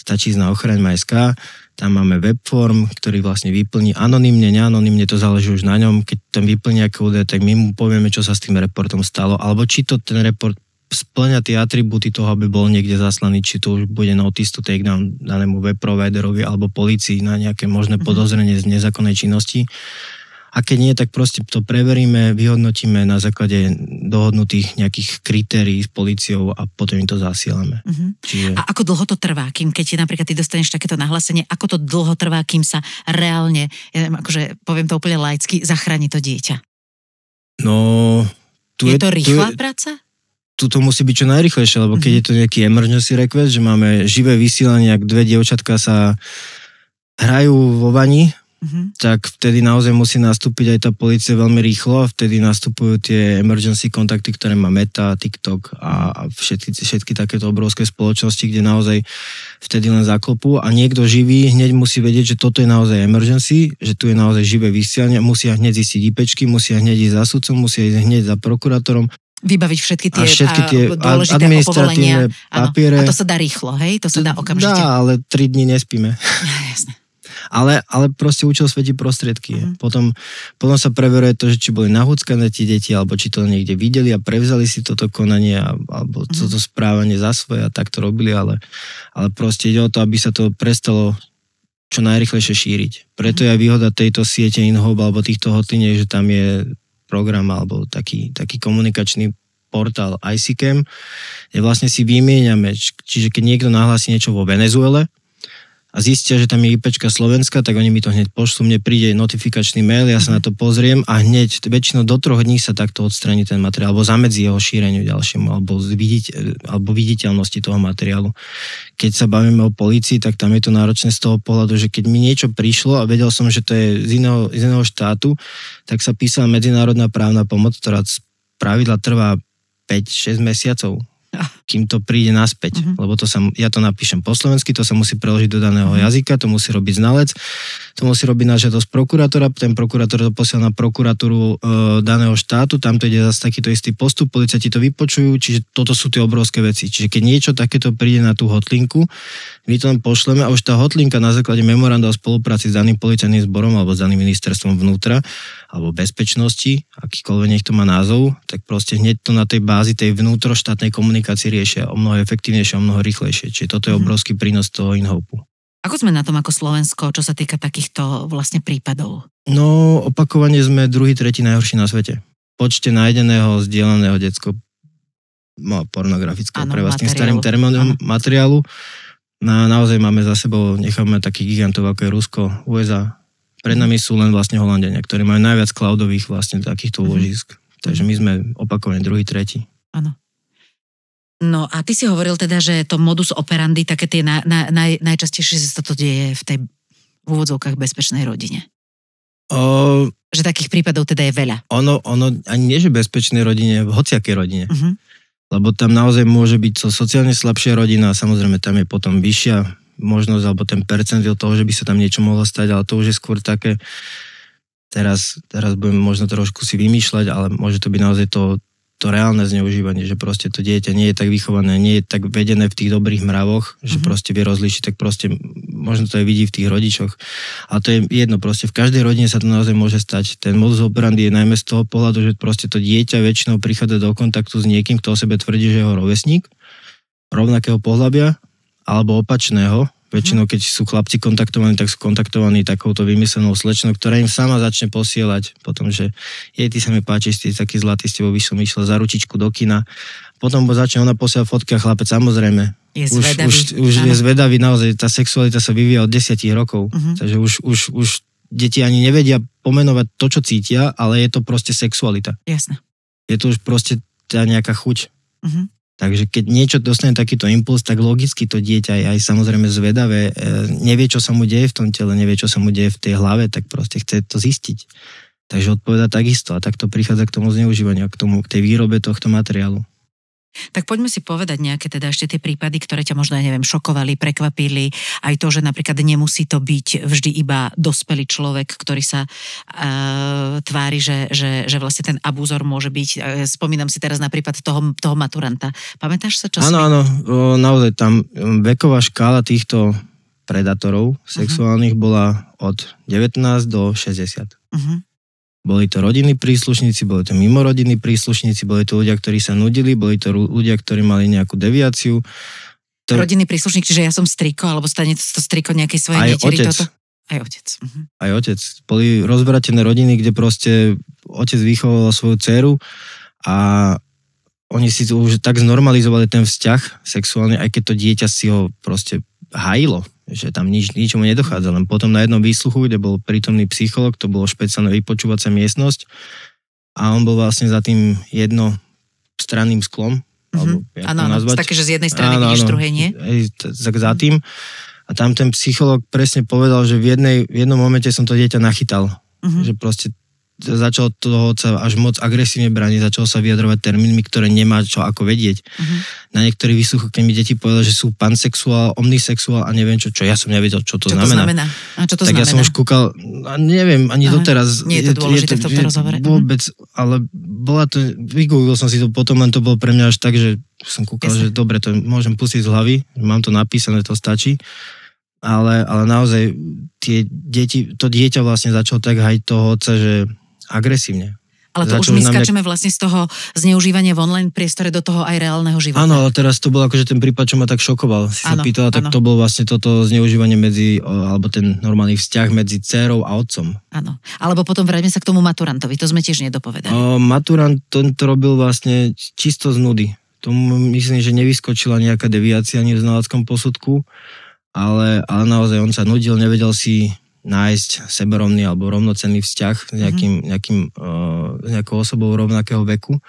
stačí ísť na ochraň.sk, tam máme webform, ktorý vlastne vyplní anonymne, neanonymne, to záleží už na ňom. Keď tam vyplní nejaké údaje, tak my mu povieme, čo sa s tým reportom stalo, alebo či to ten report splňa tie atribúty toho, aby bol niekde zaslaný, či to už bude notice to take down danému web providerovi alebo policii na nejaké možné mhm. podozrenie z nezákonnej činnosti. A keď nie, tak proste to preveríme, vyhodnotíme na základe dohodnutých nejakých kritérií s policiou a potom im to zasielame. Uh-huh. Čiže... A ako dlho to trvá, kým keď napríklad ty dostaneš takéto nahlásenie, ako to dlho trvá, kým sa reálne, ja neviem, akože poviem to úplne laicky, zachráni to dieťa? No... Tu je, je to rýchla tu je, práca? Tu to musí byť čo najrychlejšie, lebo keď mhm. je to nejaký emergency request, že máme živé vysielanie, ak dve dievčatka sa hrajú vo vani, mm-hmm. tak vtedy naozaj musí nastúpiť aj tá policia veľmi rýchlo a vtedy nastupujú tie emergency kontakty, ktoré má Meta, TikTok a všetky, všetky takéto obrovské spoločnosti, kde naozaj vtedy len zaklopú a niekto živý hneď musí vedieť, že toto je naozaj emergency, že tu je naozaj živé vysielanie, musia hneď zistiť IPčky, musia hneď ísť za sudcom, musia ísť hneď za prokurátorom vybaviť všetky tie, a všetky tie a, dôležité administratívne papiere. A to sa dá rýchlo, hej? To sa dá okamžite. Dá, ale tri dní nespíme. Jasne. Ale, ale proste účel svetí prostriedky. Mm. Potom, potom sa preveruje to, že či boli nahúckané tie deti, alebo či to niekde videli a prevzali si toto konanie, alebo mm. toto správanie za svoje a tak to robili, ale, ale proste ide o to, aby sa to prestalo čo najrychlejšie šíriť. Preto je výhoda tejto siete InHope alebo týchto hotliniek, že tam je program alebo taký, taký komunikačný portál ICCAM, kde vlastne si vymieňame, čiže keď niekto nahlási niečo vo Venezuele, a zistia, že tam je IPčka Slovenska, tak oni mi to hneď pošlú, mne príde notifikačný mail, ja sa na to pozriem a hneď väčšinou do troch dní sa takto odstraní ten materiál, alebo zamedzí jeho šíreniu ďalšiemu, alebo, vidieť, alebo viditeľnosti toho materiálu. Keď sa bavíme o polícii, tak tam je to náročné z toho pohľadu, že keď mi niečo prišlo a vedel som, že to je z iného, z iného štátu, tak sa písala medzinárodná právna pomoc, ktorá z pravidla trvá 5-6 mesiacov kým to príde naspäť. Uh-huh. Lebo to sa, ja to napíšem po slovensky, to sa musí preložiť do daného uh-huh. jazyka, to musí robiť znalec, to musí robiť na žiadosť prokurátora, ten prokurátor to posiela na prokuratúru e, daného štátu, tam to ide zase takýto istý postup, policajti to vypočujú, čiže toto sú tie obrovské veci. Čiže keď niečo takéto príde na tú hotlinku, my to len pošleme a už tá hotlinka na základe memoranda o spolupráci s daným policajným zborom alebo s daným ministerstvom vnútra alebo bezpečnosti, akýkoľvek nech to má názov, tak proste hneď to na tej bázi tej vnútroštátnej komunikácie riešia o mnoho efektívnejšie, o mnoho rýchlejšie. Čiže toto je mhm. obrovský prínos toho inhopu. Ako sme na tom ako Slovensko, čo sa týka takýchto vlastne prípadov? No, opakovane sme druhý, tretí najhorší na svete. Počte nájdeného, zdieľaného detsko no, pornografického, pre vás tým starým termínom materiálu. Na, naozaj máme za sebou, necháme takých gigantov ako je Rusko, USA. Pred nami sú len vlastne Holandiania, ktorí majú najviac cloudových vlastne takýchto úložisk. Mhm. Mm. Takže my sme opakovane druhý, tretí. Áno. No a ty si hovoril teda, že to modus operandi, také tie na, na, naj, najčastejšie sa to deje v tej v úvodzovkách bezpečnej rodine. O, že takých prípadov teda je veľa. Ono, ono ani nie, že bezpečnej rodine, v hociakej rodine. Uh-huh. Lebo tam naozaj môže byť so sociálne slabšia rodina a samozrejme tam je potom vyššia možnosť alebo ten percentil toho, že by sa tam niečo mohlo stať, ale to už je skôr také, teraz, teraz budem možno trošku si vymýšľať, ale môže to byť naozaj to, to reálne zneužívanie, že proste to dieťa nie je tak vychované, nie je tak vedené v tých dobrých mravoch, že mm-hmm. proste vie rozlíšiť, tak proste možno to aj vidí v tých rodičoch. A to je jedno, proste v každej rodine sa to naozaj môže stať. Ten modus operandi je najmä z toho pohľadu, že proste to dieťa väčšinou prichádza do kontaktu s niekým, kto o sebe tvrdí, že je jeho rovesník, rovnakého pohľabia, alebo opačného, Väčšinou, keď sú chlapci kontaktovaní, tak sú kontaktovaní takouto vymyslenou slečnou, ktorá im sama začne posielať potom, že jej, ty sa mi páči, ty taký zlatý, s tebou by som išla za ručičku do kina. Potom začne ona posielať fotky a chlapec samozrejme. Je už, zvedavý. Už, už je zvedavý, naozaj tá sexualita sa vyvíja od 10 rokov. Uh-huh. Takže už, už, už deti ani nevedia pomenovať to, čo cítia, ale je to proste sexualita. Jasne. Je to už proste tá nejaká chuť. Uh-huh. Takže keď niečo dostane takýto impuls, tak logicky to dieťa je aj samozrejme zvedavé, e, nevie, čo sa mu deje v tom tele, nevie, čo sa mu deje v tej hlave, tak proste chce to zistiť. Takže odpoveda takisto a takto prichádza k tomu zneužívaniu, k, tomu, k tej výrobe tohto materiálu. Tak poďme si povedať nejaké teda ešte tie prípady, ktoré ťa možno, ja neviem, šokovali, prekvapili. Aj to, že napríklad nemusí to byť vždy iba dospelý človek, ktorý sa uh, tvári, že, že, že vlastne ten abúzor môže byť. Uh, spomínam si teraz na prípad toho, toho maturanta. Pamätáš sa, čo Áno, áno, naozaj tam veková škála týchto predátorov sexuálnych uh-huh. bola od 19 do 60. Uh-huh. Boli to rodinní príslušníci, boli to mimorodinní príslušníci, boli to ľudia, ktorí sa nudili, boli to ľudia, ktorí mali nejakú deviáciu. To... Rodinný príslušník, čiže ja som striko, alebo stane to striko nejakej svojej Aj neteri, otec. toto? Aj otec. Uh-huh. Aj otec. Boli rozvratené rodiny, kde proste otec vychoval svoju dceru a oni si už tak znormalizovali ten vzťah sexuálny, aj keď to dieťa si ho proste hajilo že tam nič, ničomu nedochádza. Len potom na jednom výsluchu, kde bol prítomný psycholog, to bolo špeciálne vypočúvacia miestnosť a on bol vlastne za tým jednostranným sklom. Mm-hmm. Áno, také, že z jednej strany áno, vidíš, áno, druhej nie. Tak za tým. A tam ten psycholog presne povedal, že v, jednej, v jednom momente som to dieťa nachytal. Mm-hmm. Že proste začal toho sa až moc agresívne brániť, začal sa vyjadrovať termínmi, ktoré nemá čo ako vedieť. Uh-huh. Na niektorých výsluchoch, keď mi deti povedali, že sú pansexuál, omnisexuál a neviem čo, čo ja som nevedel, čo to čo znamená. To znamená? A čo to tak znamená? ja som už kúkal, neviem, ani Aha. doteraz. Nie je to dôležité je to, v tomto rozhovore. Vôbec, ale bola to, vygooglil som si to potom, len to bolo pre mňa až tak, že som kúkal, Jasne. že dobre, to môžem pustiť z hlavy, mám to napísané, to stačí ale, ale naozaj tie deti, to dieťa vlastne začalo tak hajiť toho otca, že agresívne. Ale to Začal už my skáčeme nejak... vlastne z toho zneužívania v online priestore do toho aj reálneho života. Áno, ale teraz to bol akože ten prípad, čo ma tak šokoval. Si ano, sa pýtala, tak to bol vlastne toto zneužívanie medzi, alebo ten normálny vzťah medzi dcerou a otcom. Áno. Alebo potom vráťme sa k tomu maturantovi, to sme tiež nedopovedali. O, maturant to, to robil vlastne čisto z nudy. Tomu myslím, že nevyskočila nejaká deviácia ani v znaleckom posudku, ale, ale naozaj on sa nudil, nevedel si nájsť seberovný alebo rovnocenný vzťah s nejakým, mm-hmm. nejakým, uh, nejakou osobou rovnakého veku,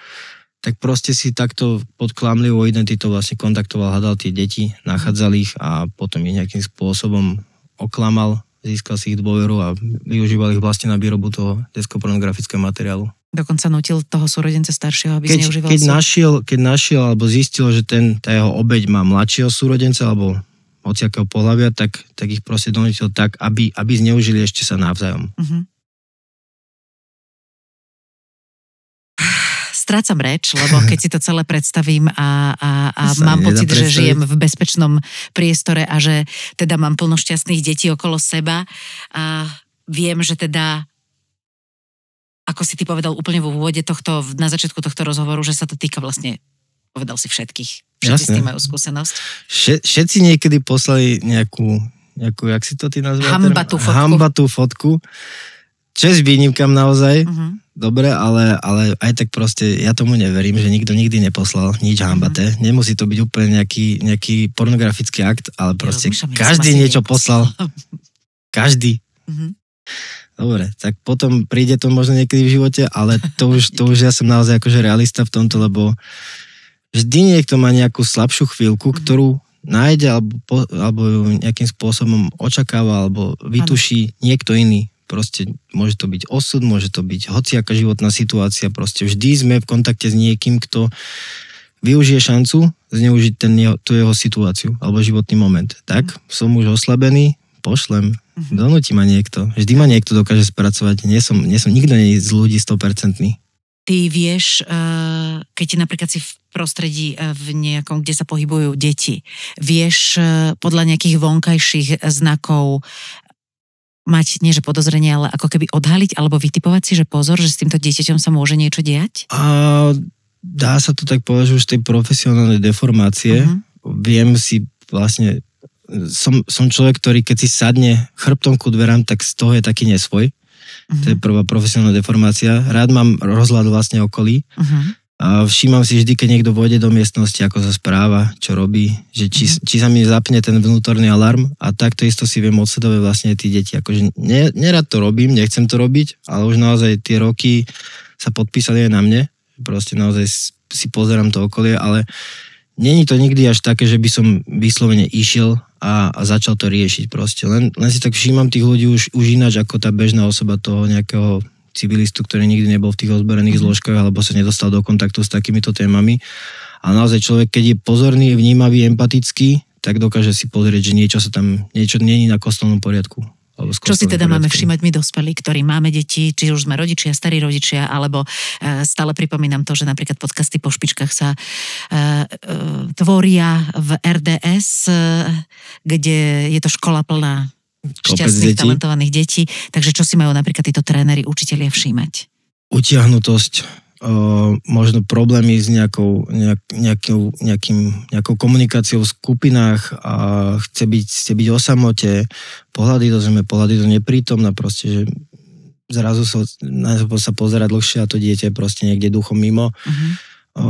tak proste si takto pod klamlivou identitou vlastne kontaktoval, hľadal tie deti, nachádzal ich a potom ich nejakým spôsobom oklamal, získal si ich dôveru a využíval ich vlastne na výrobu toho deskopornografického materiálu. Dokonca nutil toho súrodenca staršieho, aby keď, zneužíval keď našiel, keď našiel alebo zistil, že ten, tá jeho obeď má mladšieho súrodenca alebo hociakého pohľavia, tak, tak ich proste donutil tak, aby, aby zneužili ešte sa navzájom. Uh-huh. Strácam reč, lebo keď si to celé predstavím a, a, a mám pocit, predstaviť. že žijem v bezpečnom priestore a že teda mám plno šťastných detí okolo seba a viem, že teda ako si ty povedal úplne v úvode tohto, na začiatku tohto rozhovoru, že sa to týka vlastne povedal si všetkých. Všetci Jasne. s tým majú skúsenosť. Všetci niekedy poslali nejakú, nejakú, jak si to ty nazval? Hambatú fotku. Hambatú fotku. Čes výnimkam naozaj, uh-huh. dobre, ale, ale aj tak proste ja tomu neverím, že nikto nikdy neposlal nič hambaté. Uh-huh. Nemusí to byť úplne nejaký, nejaký pornografický akt, ale proste ja, každý niečo poslal. Každý. Uh-huh. Dobre, tak potom príde to možno niekedy v živote, ale to už, to už ja som naozaj akože realista v tomto, lebo vždy niekto má nejakú slabšiu chvíľku, mm-hmm. ktorú nájde alebo, po, alebo ju nejakým spôsobom očakáva alebo vytuší ano. niekto iný. Proste môže to byť osud, môže to byť hociaká životná situácia. Proste vždy sme v kontakte s niekým, kto využije šancu zneužiť ten jeho, tú jeho situáciu alebo životný moment. Tak, mm. som už oslabený, pošlem, mm-hmm. donúti ma niekto. Vždy ma niekto dokáže spracovať. Nie som, nie som nikto nie z ľudí 100% ty vieš, eh, keď napríklad si v prostredí eh, v nejakom, kde sa pohybujú deti, vieš eh, podľa nejakých vonkajších znakov mať, nie že podozrenie, ale ako keby odhaliť alebo vytipovať si, že pozor, že s týmto dieťaťom sa môže niečo diať? A, dá sa to tak povedať, že už tej profesionálnej deformácie uh-huh. viem si vlastne som, som človek, ktorý keď si sadne chrbtom ku dverám, tak z toho je taký nesvoj. Uh-huh. To je prvá profesionálna deformácia. Rád mám rozhľad vlastne okolí. Uh-huh. A všímam si vždy, keď niekto vôjde do miestnosti, ako sa správa, čo robí, že či, uh-huh. či sa mi zapne ten vnútorný alarm a takto isto si viem odsledovať vlastne tí deti. Akože ne, nerad to robím, nechcem to robiť, ale už naozaj tie roky sa podpísali aj na mne. Proste naozaj si pozerám to okolie, ale není to nikdy až také, že by som vyslovene išiel a, a začal to riešiť proste. Len, len si tak všímam tých ľudí už, už ináč ako tá bežná osoba toho nejakého civilistu, ktorý nikdy nebol v tých ozbrojených mm-hmm. zložkách alebo sa nedostal do kontaktu s takýmito témami. Ale naozaj človek, keď je pozorný, vnímavý, empatický, tak dokáže si pozrieť, že niečo sa tam, niečo není na kostolnom poriadku. Čo si teda máme všímať my dospelí, ktorí máme deti, či už sme rodičia, starí rodičia, alebo uh, stále pripomínam to, že napríklad podcasty po špičkách sa uh, uh, tvoria v RDS, kde je to škola plná šťastných, detí. talentovaných detí. Takže čo si majú napríklad títo tréneri, učitelia všímať? Utiahnutosť, možno problémy s nejakou, nejak, nejakou, nejakým, nejakou komunikáciou v skupinách a chce byť, chce byť o samote, pohľady do zeme, pohľady do neprítomna, proste, že zrazu sa, sa pozera dlhšie a to dieťa je proste niekde duchom mimo. Uh-huh. O,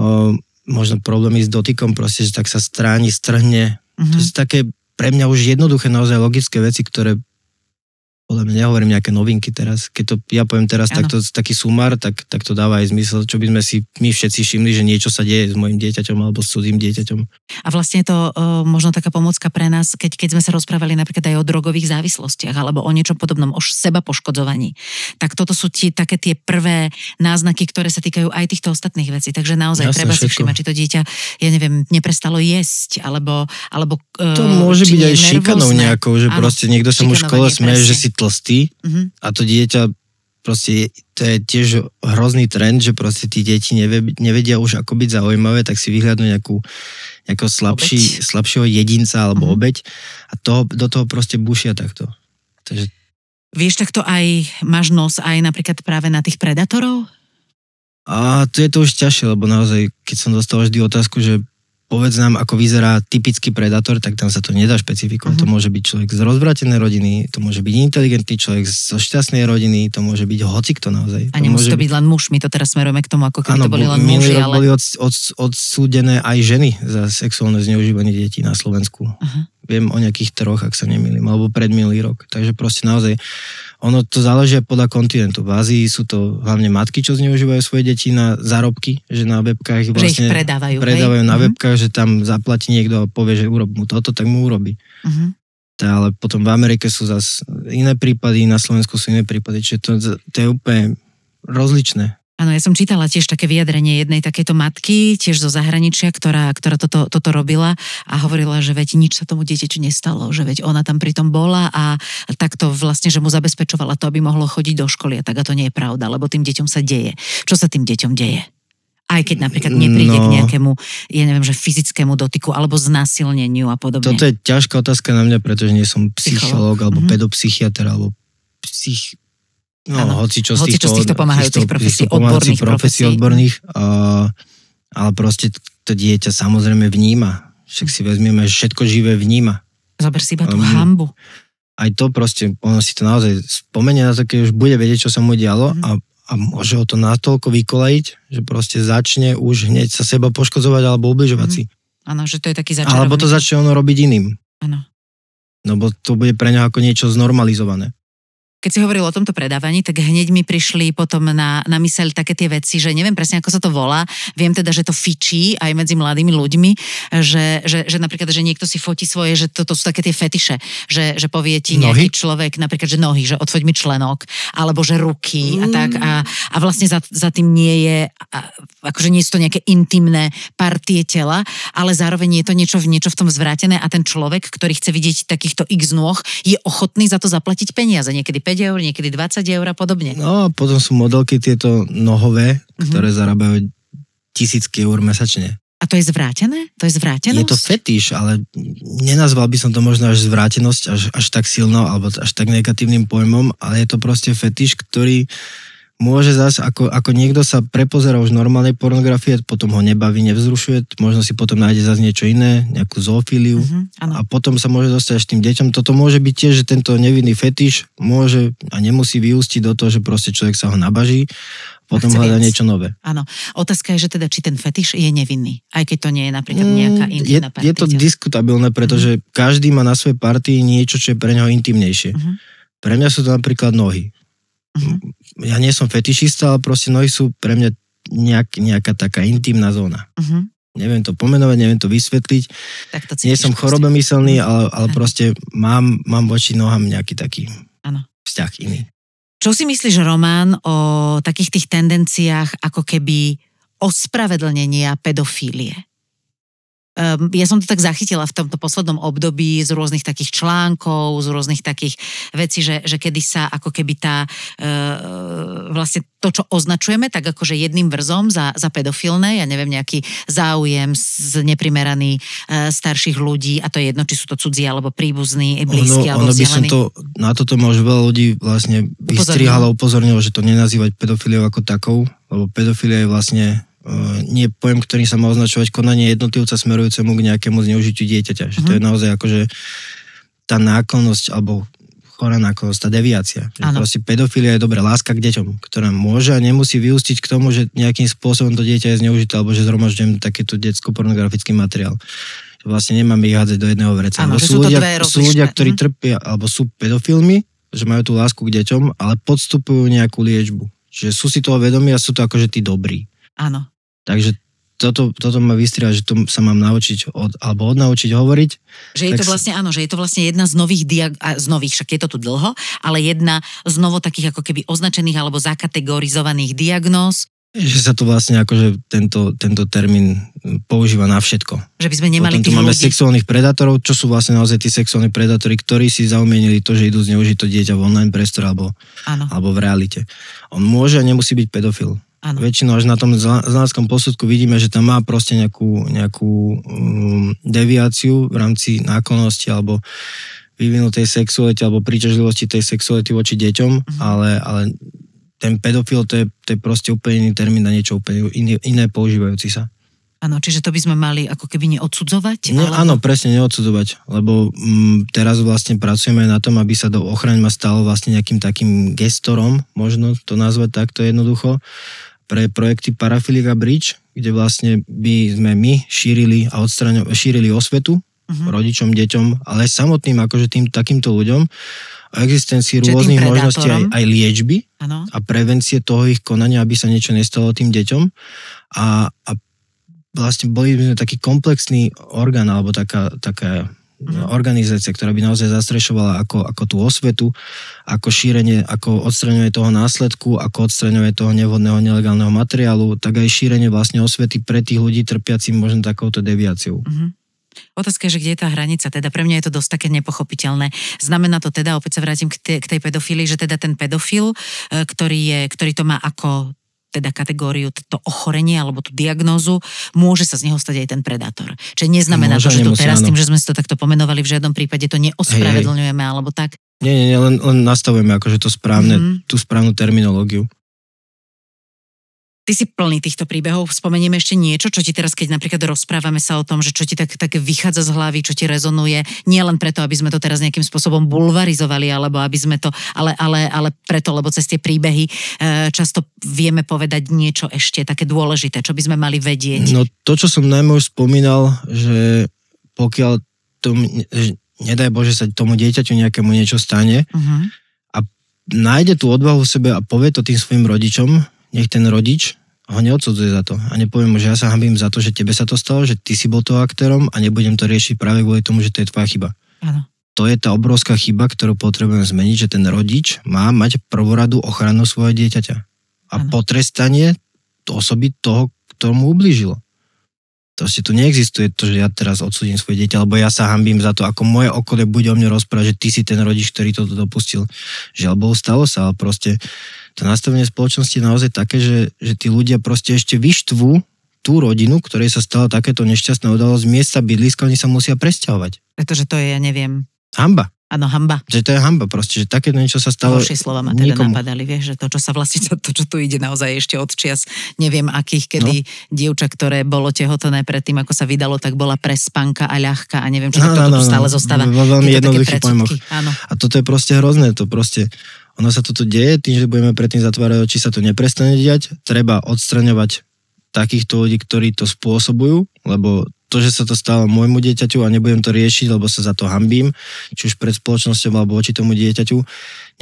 možno problémy s dotykom, proste, že tak sa stráni, strhne. Uh-huh. To sú také pre mňa už jednoduché, naozaj logické veci, ktoré podľa mňa nehovorím nejaké novinky teraz. Keď to ja poviem teraz takto, taký sumár, tak, tak to dáva aj zmysel, čo by sme si my všetci všimli, že niečo sa deje s mojim dieťaťom alebo s cudzím dieťaťom. A vlastne je to uh, možno taká pomocka pre nás, keď, keď sme sa rozprávali napríklad aj o drogových závislostiach alebo o niečom podobnom, o seba poškodzovaní. Tak toto sú tie, také tie prvé náznaky, ktoré sa týkajú aj týchto ostatných vecí. Takže naozaj Jasne, treba všetko. si všimať, či to dieťa, ja neviem, neprestalo jesť, alebo... alebo uh, to môže byť aj šikanou nejakou, že Áno, proste niekto sa mu v škole smeje, že si tlstý mm-hmm. a to dieťa proste to je tiež hrozný trend, že proste tí deti nevedia už ako byť zaujímavé, tak si vyhľadnú nejakú, nejakého slabší, slabšieho jedinca alebo mm-hmm. obeď a toho, do toho proste bušia takto. Takže... Vieš, takto aj máš nos aj napríklad práve na tých predatorov? A to je to už ťažšie, lebo naozaj, keď som dostal vždy otázku, že povedz nám, ako vyzerá typický predátor, tak tam sa to nedá špecifikovať. Uh-huh. To môže byť človek z rozvratenej rodiny, to môže byť inteligentný človek zo šťastnej rodiny, to môže byť hocikto naozaj. A nemusí to byť len muž, my to teraz smerujeme k tomu, ako keby ano, to boli len muži, ale... boli od, od, odsúdené aj ženy za sexuálne zneužívanie detí na Slovensku. Uh-huh. Viem o nejakých troch, ak sa nemýlim, alebo predminulý rok. Takže proste naozaj ono to záleží podľa kontinentu. V Ázii sú to hlavne matky, čo zneužívajú svoje deti na zárobky, že na webkách vlastne že ich vlastne predávajú, predávajú hej? na webkách, že tam zaplatí niekto a povie, že urob mu toto, tak mu urobí. Uh-huh. ale potom v Amerike sú zase iné prípady, na Slovensku sú iné prípady, čiže to, to je úplne rozličné. Áno, ja som čítala tiež také vyjadrenie jednej takejto matky, tiež zo zahraničia, ktorá, ktorá toto, toto robila a hovorila, že veď nič sa tomu dieťaťu nestalo, že veď ona tam pritom bola a takto vlastne, že mu zabezpečovala to, aby mohlo chodiť do školy a tak a to nie je pravda, lebo tým deťom sa deje. Čo sa tým deťom deje? Aj keď napríklad nepríde no, k nejakému, ja neviem, že fyzickému dotyku alebo znásilneniu a podobne. Toto je ťažká otázka na mňa, pretože nie som psychológ alebo mm-hmm. pedopsychiatr alebo psych, No, ano. hoci čo z týchto, z týchto pomáhajúcich profesí, odborných profesí. odborných, uh, ale proste to dieťa samozrejme vníma. Však si vezmeme, že všetko živé vníma. Zober si iba tú um, hambu. Aj to proste, ono si to naozaj spomenie na to, keď už bude vedieť, čo sa mu dialo mm. a, a môže ho to natoľko vykolajiť, že proste začne už hneď sa seba poškozovať alebo ubližovať mm. si. Áno, že to je taký začarovný. Alebo to začne ono robiť iným. Áno. No bo to bude pre neho ako niečo znormalizované keď si hovoril o tomto predávaní, tak hneď mi prišli potom na, na myseľ také tie veci, že neviem presne, ako sa to volá. Viem teda, že to fičí aj medzi mladými ľuďmi, že, že, že napríklad, že niekto si fotí svoje, že toto sú také tie fetiše, že, že povie ti nejaký nohy? človek, napríklad, že nohy, že odfoď mi členok, alebo že ruky mm. a tak. A, a vlastne za, za tým nie je, a, akože nie sú to nejaké intimné partie tela, ale zároveň je to niečo, niečo v tom zvrátené a ten človek, ktorý chce vidieť takýchto x nôh, je ochotný za to zaplatiť peniaze. Niekedy 5 eur, niekedy 20 eur a podobne. No a potom sú modelky tieto nohové, mm-hmm. ktoré zarábajú tisícky eur mesačne. A to je zvrátené? To je zvrátenosť? Je to fetiš, ale nenazval by som to možno až zvrátenosť, až, až tak silno, alebo až tak negatívnym pojmom, ale je to proste fetiš, ktorý môže zase, ako, ako niekto sa prepozera už normálnej pornografie, potom ho nebaví, nevzrušuje, možno si potom nájde zase niečo iné, nejakú zoofíliu uh-huh, a potom sa môže dostať až tým deťom. Toto môže byť tiež, že tento nevinný fetiš môže a nemusí vyústiť do toho, že proste človek sa ho nabaží potom hľadá niečo nové. Áno. Otázka je, že teda, či ten fetiš je nevinný, aj keď to nie je napríklad mm, nejaká intimná je, je to diskutabilné, pretože mm. každý má na svojej partii niečo, čo je pre neho intimnejšie. Mm-hmm. Pre mňa sú to napríklad nohy. Uh-huh. Ja nie som fetišista, ale proste nohy sú pre mňa nejak, nejaká taká intimná zóna. Uh-huh. Neviem to pomenovať, neviem to vysvetliť. Tak to nie som chorobemyselný, ale, ale proste mám, mám voči nohám nejaký taký ano. vzťah iný. Čo si myslíš, Román, o takých tých tendenciách ako keby ospravedlnenia pedofílie? Um, ja som to tak zachytila v tomto poslednom období z rôznych takých článkov, z rôznych takých vecí, že, že kedy sa ako keby tá uh, vlastne to, čo označujeme, tak akože jedným vrzom za, za pedofilné, ja neviem, nejaký záujem z neprimeraný uh, starších ľudí a to je jedno, či sú to cudzí alebo príbuzní, blízki ono, alebo ono by som to, na toto možno veľa ľudí vlastne vystrihalo, upozornilo, že to nenazývať pedofiliou ako takou, lebo pedofilia je vlastne nie pojem, ktorý sa má označovať konanie jednotlivca smerujúcemu k nejakému zneužitiu dieťaťa. Že to je mhm. naozaj akože tá náklonnosť alebo chorá náklonnosť, tá deviácia. Že proste pedofilia je dobrá láska k deťom, ktorá môže a nemusí vyústiť k tomu, že nejakým spôsobom to dieťa je zneužité alebo že zhromažďujem takýto detsko-pornografický materiál. Vlastne nemáme ich hádzať do jedného vreca. Áno, sú, ľudia, sú ľudia, ktorí hm. trpia, alebo sú pedofilmi, že majú tú lásku k deťom, ale podstupujú nejakú liečbu. Že sú si toho vedomí a sú to akože tí dobrí. Áno. Takže toto, toto ma vystriha, že to sa mám naučiť od, alebo odnaučiť hovoriť. Že je to vlastne, áno, že je to vlastne jedna z nových diag- z nových, však je to tu dlho, ale jedna z novo takých ako keby označených alebo zakategorizovaných diagnóz. Že sa to vlastne akože tento, tento termín používa na všetko. Že by sme nemali Potom tu máme ľudí... sexuálnych predátorov, čo sú vlastne naozaj tí sexuálni predátori, ktorí si zaumienili to, že idú zneužiť to dieťa v online priestore alebo, alebo v realite. On môže a nemusí byť pedofil. Ano. Väčšinou až na tom znaleckom posudku vidíme, že tam má proste nejakú, nejakú um, deviáciu v rámci náklonosti alebo vyvinutej sexuality alebo príťažlivosti tej sexuality voči deťom, uh-huh. ale, ale ten pedofil to je, to je proste úplne iný termín na niečo úplne iné, iné používajúci sa. Áno, čiže to by sme mali ako keby neodsudzovať? Ne, alebo... Áno, presne neodsudzovať, lebo m, mm, teraz vlastne pracujeme na tom, aby sa do ochrany ma stalo vlastne nejakým takým gestorom, možno to nazvať takto jednoducho, pre projekty Parafilika Bridge, kde vlastne by sme my šírili a odstraňo, šírili osvetu uh-huh. rodičom, deťom, ale samotným akože tým takýmto ľuďom o existencii Čiže rôznych možností aj, aj liečby ano. a prevencie toho ich konania, aby sa niečo nestalo tým deťom a, a vlastne boli by sme taký komplexný orgán alebo taká, taká mm. organizácia, ktorá by naozaj zastrešovala ako, ako tú osvetu, ako šírenie, ako odstraňovanie toho následku, ako odstraňovanie toho nevhodného nelegálneho materiálu, tak aj šírenie vlastne osvety pre tých ľudí trpiacím možno takouto deviáciou. Mm. Otázka je, že kde je tá hranica. Teda pre mňa je to dosť také nepochopiteľné. Znamená to teda, opäť sa vrátim k tej, k tej pedofílii, že teda ten pedofil, e, ktorý, je, ktorý to má ako teda kategóriu, to ochorenie alebo tú diagnózu, môže sa z neho stať aj ten predátor. Čiže neznamená môže, to, že to teraz áno. tým, že sme si to takto pomenovali, v žiadnom prípade to neospravedlňujeme hej, hej. alebo tak. Nie, nie, nie len, len nastavujeme akože to správne, mm-hmm. tú správnu terminológiu. Ty si plný týchto príbehov. Spomenieme ešte niečo, čo ti teraz, keď napríklad rozprávame sa o tom, že čo ti tak, tak vychádza z hlavy, čo ti rezonuje, nie len preto, aby sme to teraz nejakým spôsobom bulvarizovali, alebo aby sme to, ale, ale, ale preto, lebo cez tie príbehy e, často vieme povedať niečo ešte také dôležité, čo by sme mali vedieť. No to, čo som najmä už spomínal, že pokiaľ to, nedaj Bože, sa tomu dieťaťu nejakému niečo stane uh-huh. a nájde tú odvahu v sebe a povie to tým svojim rodičom, nech ten rodič ho neodsudzuje za to. A nepoviem mu, že ja sa hambím za to, že tebe sa to stalo, že ty si bol toho aktérom a nebudem to riešiť práve kvôli tomu, že to je tvoja chyba. Ano. To je tá obrovská chyba, ktorú potrebujeme zmeniť, že ten rodič má mať prvoradu ochranu svojho dieťaťa. A ano. potrestanie osoby toho, ktorému ublížilo. Proste tu neexistuje to, že ja teraz odsudím svoje dieťa, alebo ja sa hambím za to, ako moje okolie bude o mne rozprávať, že ty si ten rodič, ktorý toto dopustil. Žiaľ Bohu, stalo sa, ale proste to nastavenie spoločnosti je naozaj také, že, že tí ľudia proste ešte vyštvú tú rodinu, ktorej sa stala takéto nešťastné udalosť z miesta bydliska, oni sa musia presťahovať. Pretože to je, ja neviem. Hamba. Áno, hamba. Že to je hamba proste, že také niečo sa stalo. Horšie slova ma teda nikomu. napadali, vieš, že to, čo sa vlastne, to, čo tu ide naozaj ešte od čias, neviem akých, kedy no. dievča, ktoré bolo tehotné predtým, ako sa vydalo, tak bola prespanka a ľahká a neviem, čo no, to no, tu stále zostáva. Vo veľmi jednoduchých pojmoch. Áno. A toto je proste hrozné, to proste, ono sa toto deje, tým, že budeme predtým zatvárať oči, sa to neprestane diať, treba odstraňovať takýchto ľudí, ktorí to spôsobujú, lebo to, že sa to stalo môjmu dieťaťu a nebudem to riešiť, lebo sa za to hambím, či už pred spoločnosťou alebo voči tomu dieťaťu,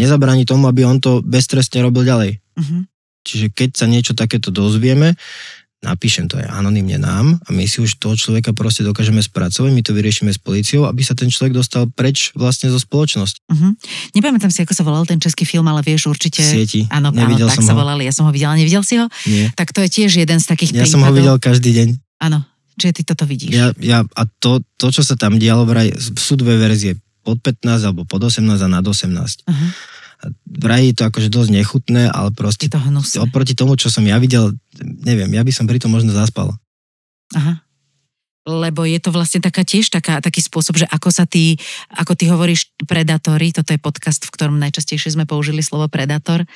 nezabráni tomu, aby on to beztrestne robil ďalej. Uh-huh. Čiže keď sa niečo takéto dozvieme, napíšem to aj anonymne nám a my si už toho človeka proste dokážeme spracovať, my to vyriešime s policiou, aby sa ten človek dostal preč vlastne zo spoločnosti. Uh-huh. Nepamätám si, ako sa volal ten český film, ale vieš určite... Sieti. Áno, áno tak sa volali, ja som ho videla, nevidel si ho? Nie. Tak to je tiež jeden z takých Ja prípadov. som ho videl každý deň. Áno, Čiže ty toto vidíš. Ja, ja, a to, to, čo sa tam dialo, vraj, sú dve verzie, pod 15 alebo pod 18 a nad 18. Aha. Vraj je to akože dosť nechutné, ale proste to hnusné. oproti tomu, čo som ja videl, neviem, ja by som pri tom možno zaspal. Aha. Lebo je to vlastne taká tiež taká, taký spôsob, že ako sa ty, ako ty hovoríš predátory, toto je podcast, v ktorom najčastejšie sme použili slovo predátor,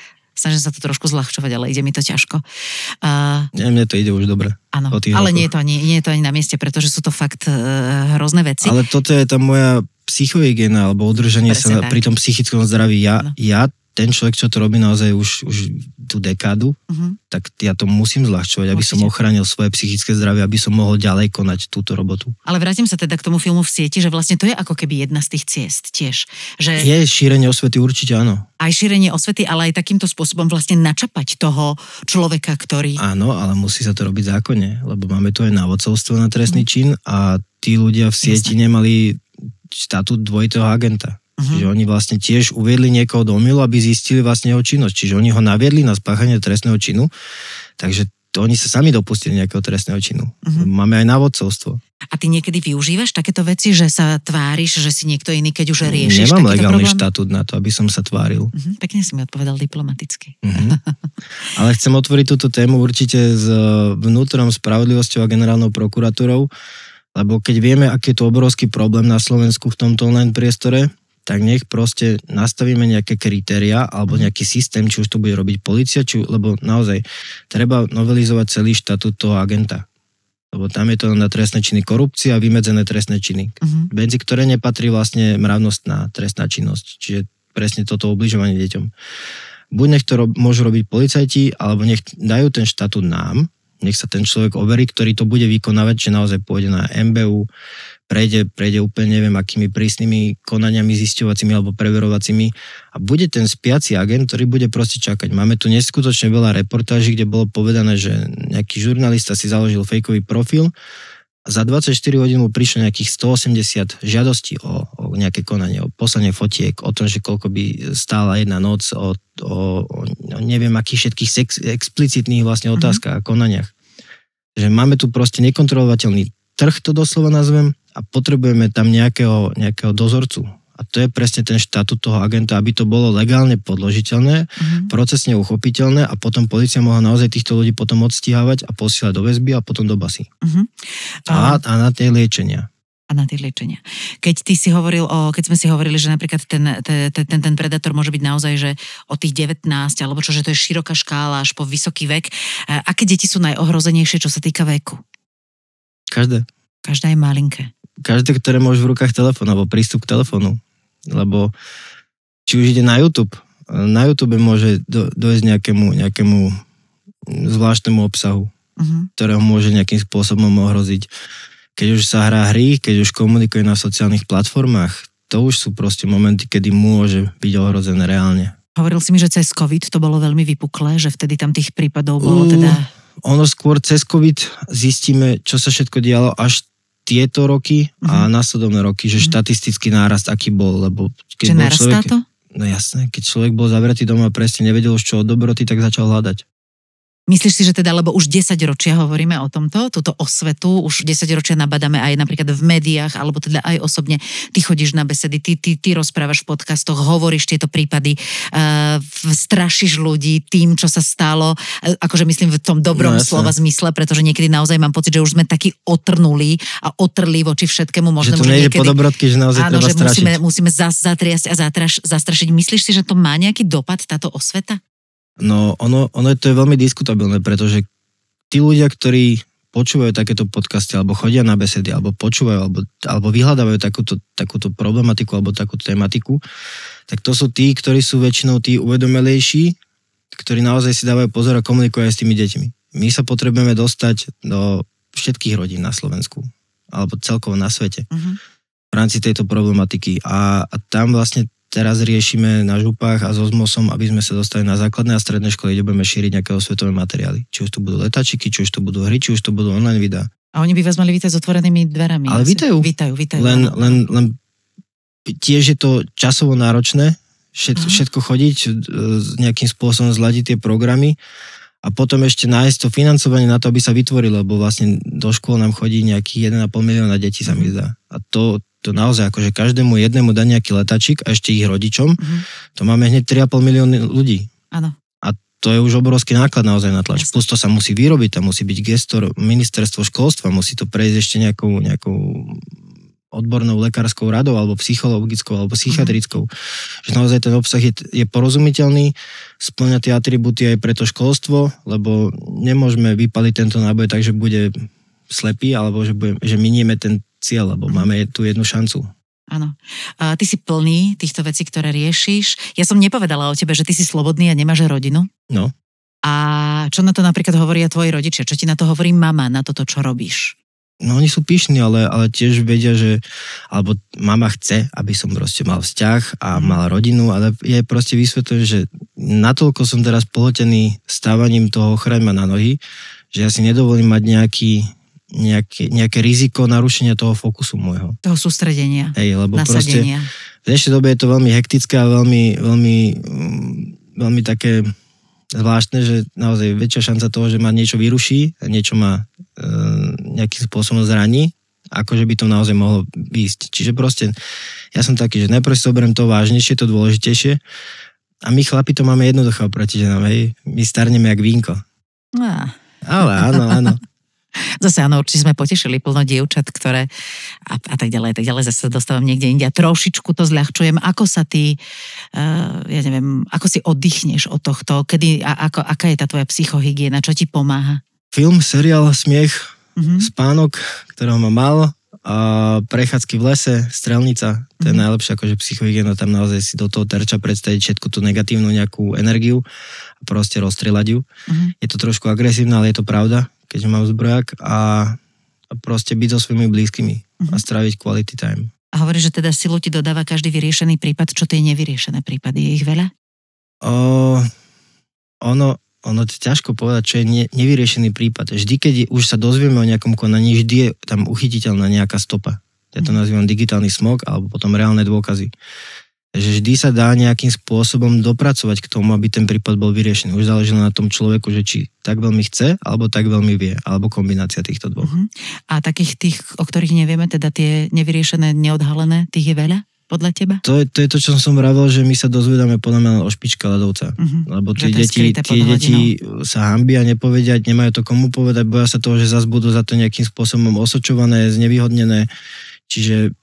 snažím sa to trošku zľahčovať, ale ide mi to ťažko. Uh, Nie, mne to ide už dobre. áno, ale rokoch. nie je, to ani, nie je to ani na mieste, pretože sú to fakt uh, hrozné veci. Ale toto je tá moja psychohygiena, alebo udržanie Presne sa tak. pri tom psychickom zdraví. Ja, Áno. ja, ten človek, čo to robí naozaj už, už tú dekádu, Uh-huh. tak ja to musím zľahčovať, aby som Určite. ochránil svoje psychické zdravie, aby som mohol ďalej konať túto robotu. Ale vrátim sa teda k tomu filmu v sieti, že vlastne to je ako keby jedna z tých ciest tiež. Že Je šírenie osvety určite áno. aj šírenie osvety, ale aj takýmto spôsobom vlastne načapať toho človeka, ktorý... Áno, ale musí sa to robiť zákonne, lebo máme tu aj návodcovstvo na trestný čin a tí ľudia v sieti nemali štatút dvojitého agenta. Mhm. Čiže oni vlastne tiež uviedli niekoho do omylu, aby zistili vlastne jeho činnosť. Čiže oni ho naviedli na spáchanie trestného činu, takže to oni sa sami dopustili nejakého trestného činu. Mhm. Máme aj návodcovstvo. A ty niekedy využívaš takéto veci, že sa tváriš, že si niekto iný, keď už riešiš Nemám takýto legálny problém? štatút na to, aby som sa tváril. Mhm, pekne si mi odpovedal diplomaticky. Mhm. Ale chcem otvoriť túto tému určite s e, vnútrom spravodlivosťou a generálnou prokuratúrou, lebo keď vieme, aký je to obrovský problém na Slovensku v tomto online priestore, tak nech proste nastavíme nejaké kritéria alebo nejaký systém, či už to bude robiť policia, či, lebo naozaj treba novelizovať celý štatút toho agenta. Lebo tam je to na trestné činy korupcia a vymedzené trestné činy, Mhm. medzi ktoré nepatrí vlastne mravnostná trestná činnosť. Čiže presne toto obližovanie deťom. Buď nech to rob, môžu robiť policajti, alebo nech dajú ten štatút nám, nech sa ten človek overí, ktorý to bude vykonávať, že naozaj pôjde na MBU, prejde, prejde úplne neviem akými prísnymi konaniami zisťovacími alebo preverovacími a bude ten spiaci agent, ktorý bude proste čakať. Máme tu neskutočne veľa reportáží, kde bolo povedané, že nejaký žurnalista si založil fejkový profil a za 24 hodín mu prišlo nejakých 180 žiadostí o, o nejaké konanie, o poslanie fotiek, o tom, že koľko by stála jedna noc, o, o, o neviem akých všetkých sex, explicitných vlastne otázkach a konaniach. Že máme tu proste nekontrolovateľný trh, to doslova nazvem, a potrebujeme tam nejakého, nejakého dozorcu. A to je presne ten štatút toho agenta, aby to bolo legálne podložiteľné, Mhm. procesne uchopiteľné a potom policia mohla naozaj týchto ľudí potom odstíhavať a posielať do väzby a potom do basy. Mhm. A, a na tie liečenia. a na tie liečenia. Keď ty si hovoril o, keď sme si hovorili, že napríklad ten, ten, ten, ten predátor môže byť naozaj, že od tých 19, alebo čo, že to je široká škála až po vysoký vek. Aké deti sú najohrozenejšie, čo sa týka veku? Každé. Každá je malinké. Každé, ktoré môže v rukách telefón alebo prístup k telefónu. Lebo či už ide na YouTube, na YouTube môže do, dojsť nejakému, nejakému zvláštnemu obsahu, Uh-huh. ktorého môže nejakým spôsobom ohroziť. Keď už sa hrá hry, keď už komunikuje na sociálnych platformách, to už sú proste momenty, kedy môže byť ohrozené reálne. Hovoril si mi, že cez COVID to bolo veľmi vypuklé, že vtedy tam tých prípadov bolo Uh, teda... Ono skôr cez COVID zistíme, čo sa všetko dialo až tieto roky a následovné roky, že Mhm. štatistický nárast aký bol, lebo keď Že bol narastá človek, to? No jasné, keď človek bol zavretý doma a presne nevedel už čo od dobroty, tak začal hľadať. Myslíš si, že teda, lebo už 10 ročia hovoríme o tomto, túto osvetu, už 10 ročia nabadáme aj napríklad v médiách, alebo teda aj osobne, ty chodíš na besedy, ty, ty, ty rozprávaš v podcastoch, hovoríš tieto prípady, uh, strašíš ľudí tým, čo sa stalo, uh, akože myslím v tom dobrom No, slova zmysle, pretože niekedy naozaj mám pocit, že už sme takí otrnulí a otrli voči všetkému Že možnému. to že po niekedy- dobrotky, že naozaj Áno, treba že strašiť. musíme, musíme zas, zatriasť a zatraš, zastrašiť. Myslíš si, že to má nejaký dopad, táto osveta? No ono, ono to je veľmi diskutabilné, pretože tí ľudia, ktorí počúvajú takéto podcasty, alebo chodia na besedy, alebo počúvajú, alebo, alebo vyhľadávajú takúto, takúto problematiku, alebo takúto tematiku, tak to sú tí, ktorí sú väčšinou tí uvedomelejší, ktorí naozaj si dávajú pozor a komunikujú aj s tými deťmi. My sa potrebujeme dostať do všetkých rodín na Slovensku, alebo celkovo na svete Uh-huh. v rámci tejto problematiky. A, a tam vlastne teraz riešime na župách a so ZMOSom, aby sme sa dostali na základné a stredné školy, kde budeme šíriť nejaké osvetové materiály. Či už to budú letačiky, či už to budú hry, či už to budú online videá. A oni by vás mali vítať s otvorenými dverami. Ale vítajú. Vítajú, vítajú. Len, len, len tiež je to časovo náročné, všet, Aha. všetko chodiť, e, nejakým spôsobom zladiť tie programy a potom ešte nájsť to financovanie na to, aby sa vytvorilo, lebo vlastne do škôl nám chodí nejakých 1,5 milióna detí, sa mi zdá. A to, to naozaj, akože každému jednému dá nejaký letačik a ešte ich rodičom, mm-hmm. to máme hneď 3,5 milióny ľudí. Áno. A to je už obrovský náklad naozaj na tlač. Plus to sa musí vyrobiť, tam musí byť gestor ministerstvo školstva, musí to prejsť ešte nejakou, nejakou odbornou lekárskou radou, alebo psychologickou, alebo psychiatrickou. Mm. Že naozaj ten obsah je, je porozumiteľný, splňa tie atributy aj pre to školstvo, lebo nemôžeme vypaliť tento náboj tak, že bude slepý, alebo že, bude, že minieme ten cieľ, lebo mm. máme tu jednu šancu. Áno. A ty si plný týchto vecí, ktoré riešiš. Ja som nepovedala o tebe, že ty si slobodný a nemáš rodinu. No. A čo na to napríklad hovoria tvoji rodičia? Čo ti na to hovorí mama, na toto, čo robíš? no oni sú pyšní, ale, ale tiež vedia, že, alebo mama chce, aby som proste mal vzťah a mhm. mal rodinu, ale je proste vysvetľujem, že natoľko som teraz pohotený stávaním toho ochraňma na nohy, že ja si nedovolím mať nejaký, nejaké, nejaké riziko narušenia toho fokusu môjho. Toho sústredenia, Hej, lebo nasadenia. proste v dnešnej dobe je to veľmi hektické a veľmi, veľmi, veľmi také zvláštne, že naozaj väčšia šanca toho, že ma niečo vyruší, niečo ma e, nejakým spôsobom zraní, ako že by to naozaj mohlo výjsť. Čiže proste ja som taký, že najprv si oberiem to vážnejšie, to dôležitejšie a my chlapi to máme jednoducho proti ženám, hej. My starneme jak vínko. Ah. Ale áno, áno. Zase áno, určite sme potešili plno dievčat, ktoré a, a tak ďalej, tak ďalej, zase dostávam niekde inde a trošičku to zľahčujem. Ako sa ty, uh, ja neviem, ako si oddychneš od tohto, kedy, a, ako, aká je tá tvoja psychohygiena, čo ti pomáha? Film, seriál, smiech, mm-hmm. spánok, ktorého ma mal, a prechádzky v lese, strelnica, to je mm-hmm. najlepšie akože psychohygiena, tam naozaj si do toho terča predstaviť všetku tú negatívnu nejakú energiu a proste rozstrelať ju. Mm-hmm. Je to trošku agresívne, ale je to pravda keď mám zbrojak a, a proste byť so svojimi blízkymi uh-huh. a mhm. stráviť quality time. A hovoríš, že teda silu ti dodáva každý vyriešený prípad. Čo tie nevyriešené prípady? Je ich veľa? O, ono, ono je ťažko povedať, čo je ne, nevyriešený prípad. Vždy, keď už sa dozvieme o nejakom konaní, vždy je tam uchytiteľná nejaká stopa. Ja to mhm. nazývam digitálny smog alebo potom reálne dôkazy že vždy sa dá nejakým spôsobom dopracovať k tomu, aby ten prípad bol vyriešený. Už záleží na tom človeku, že či tak veľmi chce, alebo tak veľmi vie, alebo kombinácia týchto dvoch. Uh-huh. A takých tých, o ktorých nevieme, teda tie nevyriešené, neodhalené, tých je veľa? podľa teba? To je, to je to, čo som vravel, že my sa dozvedáme podľa mňa o špička ľadovca. Uh-huh. Lebo tie deti, tie deti sa hambia nepovedať, nemajú to komu povedať, boja sa toho, že zase budú za to nejakým spôsobom osočované, znevýhodnené. Čiže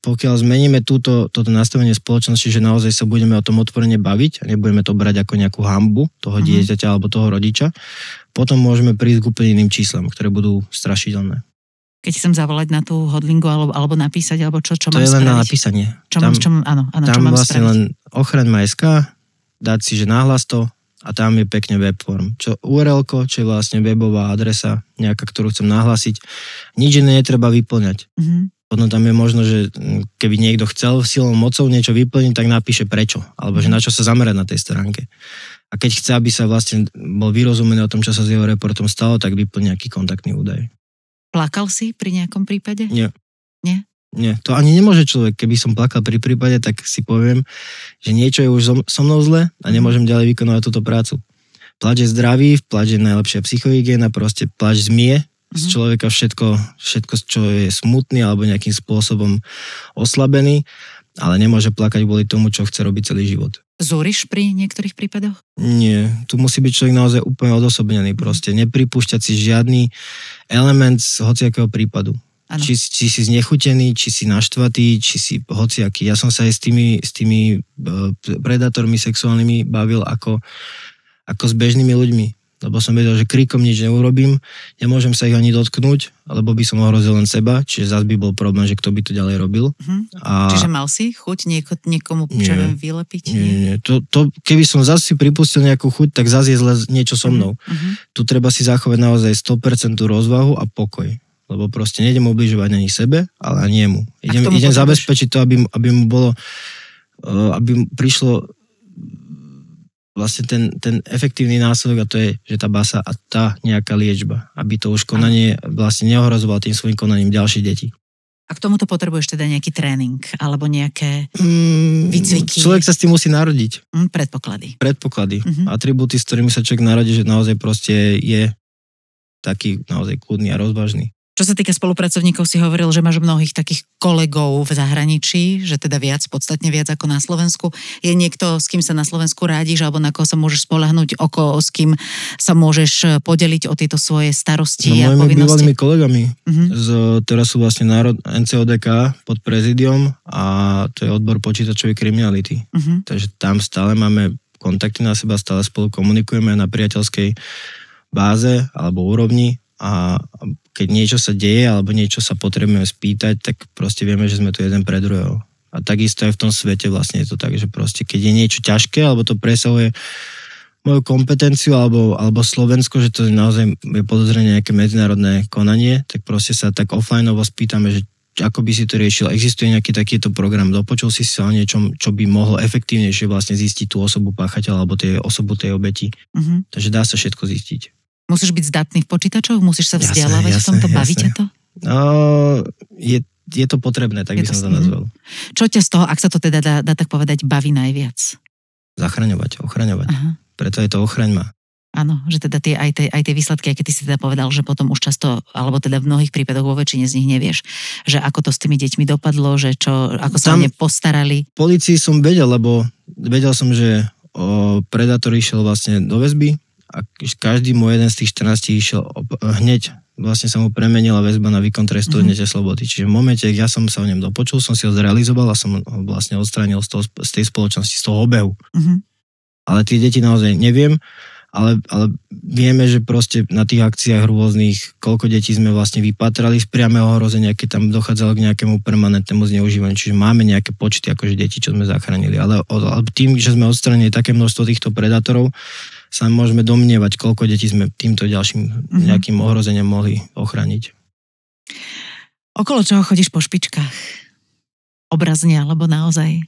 pokiaľ zmeníme túto, toto nastavenie spoločnosti, že naozaj sa budeme o tom otvorene baviť a nebudeme to brať ako nejakú hambu toho uh-huh. dieťaťa alebo toho rodiča, potom môžeme prísť k úplne iným číslam, ktoré budú strašidelné. Keď chcem zavolať na tú hodlingu alebo, alebo napísať, alebo čo, čo to mám je len spraviť? na napísanie. Čo tam, mám, čo, áno, áno, tam čo mám vlastne spraviť? len ochraň.sk, dať si, že náhlas to a tam je pekne webform. Čo url čo je vlastne webová adresa, nejaká, ktorú chcem nahlásiť. Nič iné netreba vyplňať. Uh-huh. Potom tam je možno, že mm, keby niekto chcel silou mocou niečo vyplniť, tak napíše prečo, alebo že na čo sa zamerať na tej stránke. A keď chce, aby sa vlastne bol vyrozumený o tom, čo sa s jeho reportom stalo, tak vyplní nejaký kontaktný údaj. Plakal si pri nejakom prípade? Nie. Nie? Nie, to ani nemôže človek. Keby som plakal pri prípade, tak si poviem, že niečo je už so mnou zle a mhm. nemôžem ďalej vykonávať túto prácu. Plač je zdravý, plač je najlepšia psychohygiena, proste plač zmie z mhm. človeka všetko, všetko, čo je smutný alebo nejakým spôsobom oslabený, ale nemôže plakať kvôli tomu, čo chce robiť celý život. Zúriš pri niektorých prípadoch? Nie, tu musí byť človek naozaj úplne odosobnený proste. Nepripúšťať si žiadny element z hociakého prípadu. Či, či si znechutený, či si naštvatý, či si hociaký. Ja som sa aj s tými, s tými e, predátormi sexuálnymi bavil ako, ako s bežnými ľuďmi lebo som vedel, že kríkom nič neurobím, nemôžem sa ich ani dotknúť, alebo by som ohrozil len seba, čiže zase by bol problém, že kto by to ďalej robil. Uh-huh. A... Čiže mal si chuť nieko, niekomu čo viem, vylepiť? Nie, nie, nie. To, to, keby som zase si pripustil nejakú chuť, tak zase je zle niečo so mnou. Uh-huh. Tu treba si zachovať naozaj 100% rozvahu a pokoj. Lebo proste nejdem ubližovať ani sebe, ale ani jemu. Idem, idem zabezpečiť to, aby, aby mu bolo, eh, aby mu prišlo vlastne ten, ten efektívny následok a to je, že tá basa a tá nejaká liečba, aby to už konanie vlastne neohrozoval tým svojim konaním ďalšie deti. A k tomuto potrebuješ teda nejaký tréning alebo nejaké Mm, Výcviky. Človek sa s tým musí narodiť. hm, predpoklady. Predpoklady. Mhm. Atribúty, s ktorými sa človek narodí, že naozaj proste je taký naozaj kľudný a rozvážny. Čo sa týka spolupracovníkov, si hovoril, že máš mnohých takých kolegov v zahraničí, že teda viac, podstatne viac ako na Slovensku. Je niekto, s kým sa na Slovensku rádíš, alebo na koho sa môžeš spolahnuť, o koho, s kým sa môžeš eh, podeliť o tieto svoje starosti No a mojimi bývalými kolegami. Mhm. Z, teraz sú vlastne národ NCODK pod prezidium a to je odbor počítačovej kriminality. Mhm. Takže tam stále máme kontakty na seba, stále spolu komunikujeme na priateľskej báze alebo úrovni a keď niečo sa deje alebo niečo sa potrebujeme spýtať, tak proste vieme, že sme tu jeden pre druhého. A takisto aj v tom svete vlastne je to tak, že proste keď je niečo ťažké alebo to presahuje moju kompetenciu alebo, alebo Slovensko, že to je naozaj je podozrenie nejaké medzinárodné konanie, tak proste sa tak offlineovo spýtame, že ako by si to riešil, existuje nejaký takýto program, dopočul si sa o niečom, čo by mohlo efektívnejšie vlastne zistiť tú osobu páchateľa alebo tie, osobu tej obeti. Mhm. Takže dá sa všetko zistiť. Musíš byť zdatný v počítačoch? Musíš sa Jasné, vzdelávať v jasné, tomto? Baví jasné. ťa to? No, je, je to potrebné, tak Je by to som to nazval. Čo ťa z toho, ak sa to teda dá, dá tak povedať, baví najviac? Zachraňovať, ochraňovať. Aha. Preto je to ochraň ma. Áno, že teda tie, aj, tie, aj tie výsledky, aj keď ty si teda povedal, že potom už často, alebo teda v mnohých prípadoch vo väčšine z nich nevieš, že ako to s tými deťmi dopadlo, že čo, ako sa o ne postarali. policii som vedel, lebo vedel som, že o, predátor išiel vlastne do väzby a každý môj jeden z tých 14 išiel op- hneď vlastne sa mu premenila väzba na výkon trestu Mhm. mm-hmm. slobody. Čiže v momente, ja som sa o ňom dopočul, som si ho zrealizoval a som ho vlastne odstránil z, toho, z tej spoločnosti, z toho obehu. Mhm. Ale tie deti naozaj neviem, ale, ale vieme, že proste na tých akciách rôznych, koľko detí sme vlastne vypatrali z priamého ohrozenia, keď tam dochádzalo k nejakému permanentnému zneužívaniu. Čiže máme nejaké počty akože detí, čo sme zachránili. Ale, ale tým, že sme odstranili také množstvo týchto predátorov, sa môžeme domnievať, koľko detí sme týmto ďalším Mhm. nejakým ohrozeniam mohli ochrániť. Okolo čoho chodíš po špičkách? Obrazne, alebo naozaj?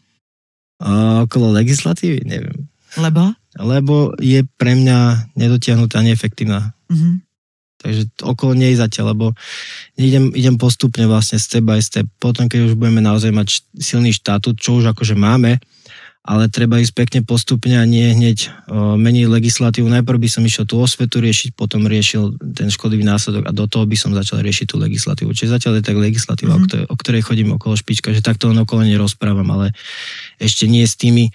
A okolo legislatívy, neviem. Lebo? Lebo je pre mňa nedotiahnutá a neefektívna. Mhm. Takže okolo nej zatiaľ, lebo idem, idem postupne vlastne step by step. Potom, keď už budeme naozaj mať silný štatút, čo už akože máme, ale treba ísť pekne postupne a nie hneď o, meniť legislatívu. Najprv by som išiel tú osvetu riešiť, potom riešil ten škodlivý následok a do toho by som začal riešiť tú legislatívu. Čiže zatiaľ je tak legislatíva, Mhm. mm-hmm. o, ktorej, o ktorej chodím okolo špička, že takto len okolo nerozprávam, ale ešte nie s tými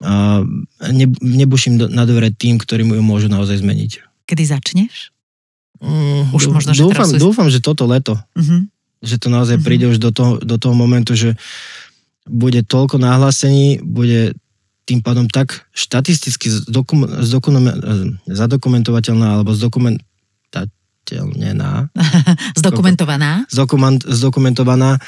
uh, ne, nebuším do, na dvere tým, ktorí mu ju môžu naozaj zmeniť. Kedy začneš? Mm, Už dú- možno, že dúfam, teraz dúfam, že toto leto, Mhm. že to naozaj Mhm. príde už do toho, do toho momentu, že bude toľko nahlásení, bude tým pádom tak štatisticky zdokum, zdokum, zadokumentovateľná alebo zdokumentateľnená, Zdokumentovaná? zdokument, zdokumentovaná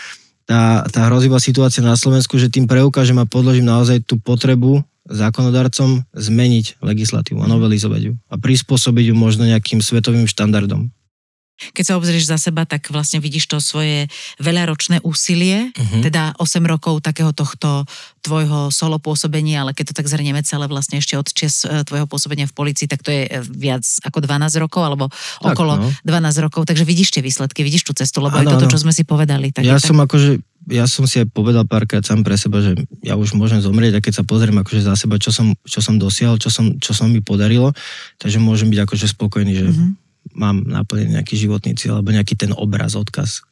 tá, tá hrozivá situácia na Slovensku, že tým preukážem a podložím naozaj tú potrebu zákonodarcom zmeniť legislatívu a novelizovať ju a prispôsobiť ju možno nejakým svetovým štandardom. Keď sa obzrieš za seba, tak vlastne vidíš to svoje veľaročné úsilie, Mhm. teda 8 rokov takého tohto tvojho solo pôsobenia, ale keď to tak zhrnieme celé vlastne ešte od čias e, tvojho pôsobenia v policii, tak to je e, viac ako 12 rokov, alebo Tak, okolo no. 12 rokov, takže vidíš tie výsledky, vidíš tú cestu, lebo aj Áno, toto, čo sme si povedali. Tak ja tak... som akože, ja som si aj povedal párkrát sám pre seba, že ja už môžem zomrieť a keď sa pozriem akože za seba, čo som, čo som dosiahol, čo som, čo som mi podarilo, takže môžem byť akože spokojný, že Mhm. Mám naplnený nejaký životný cieľ alebo nejaký ten obraz, odkaz.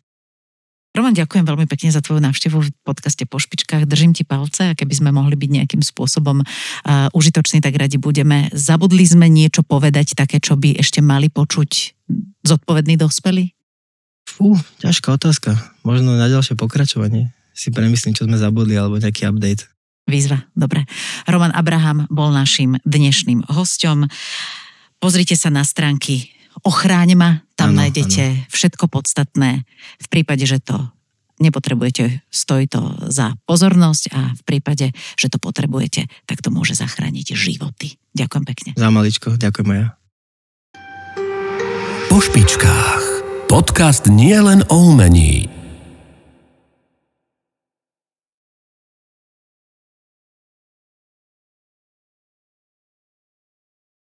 Roman, ďakujem veľmi pekne za tvoju návštevu v podcaste Po špičkách. Držím ti palce a keby sme mohli byť nejakým spôsobom uh, užitoční, tak radi budeme. Zabudli sme niečo povedať také, čo by ešte mali počuť zodpovední dospelí? Fú, ťažká otázka. Možno na ďalšie pokračovanie si premyslím, čo sme zabudli, alebo nejaký update. Výzva, dobre. Roman Abraham bol našim dnešným hosťom. Pozrite sa na stránky Ochráň ma, tam Áno, nájdete všetko podstatné. V prípade, že to nepotrebujete, stojí to za pozornosť a v prípade, že to potrebujete, tak to môže zachrániť životy. Ďakujem pekne. Za maličko, ďakujem ja. Po špičkách. Podcast nie len o umení.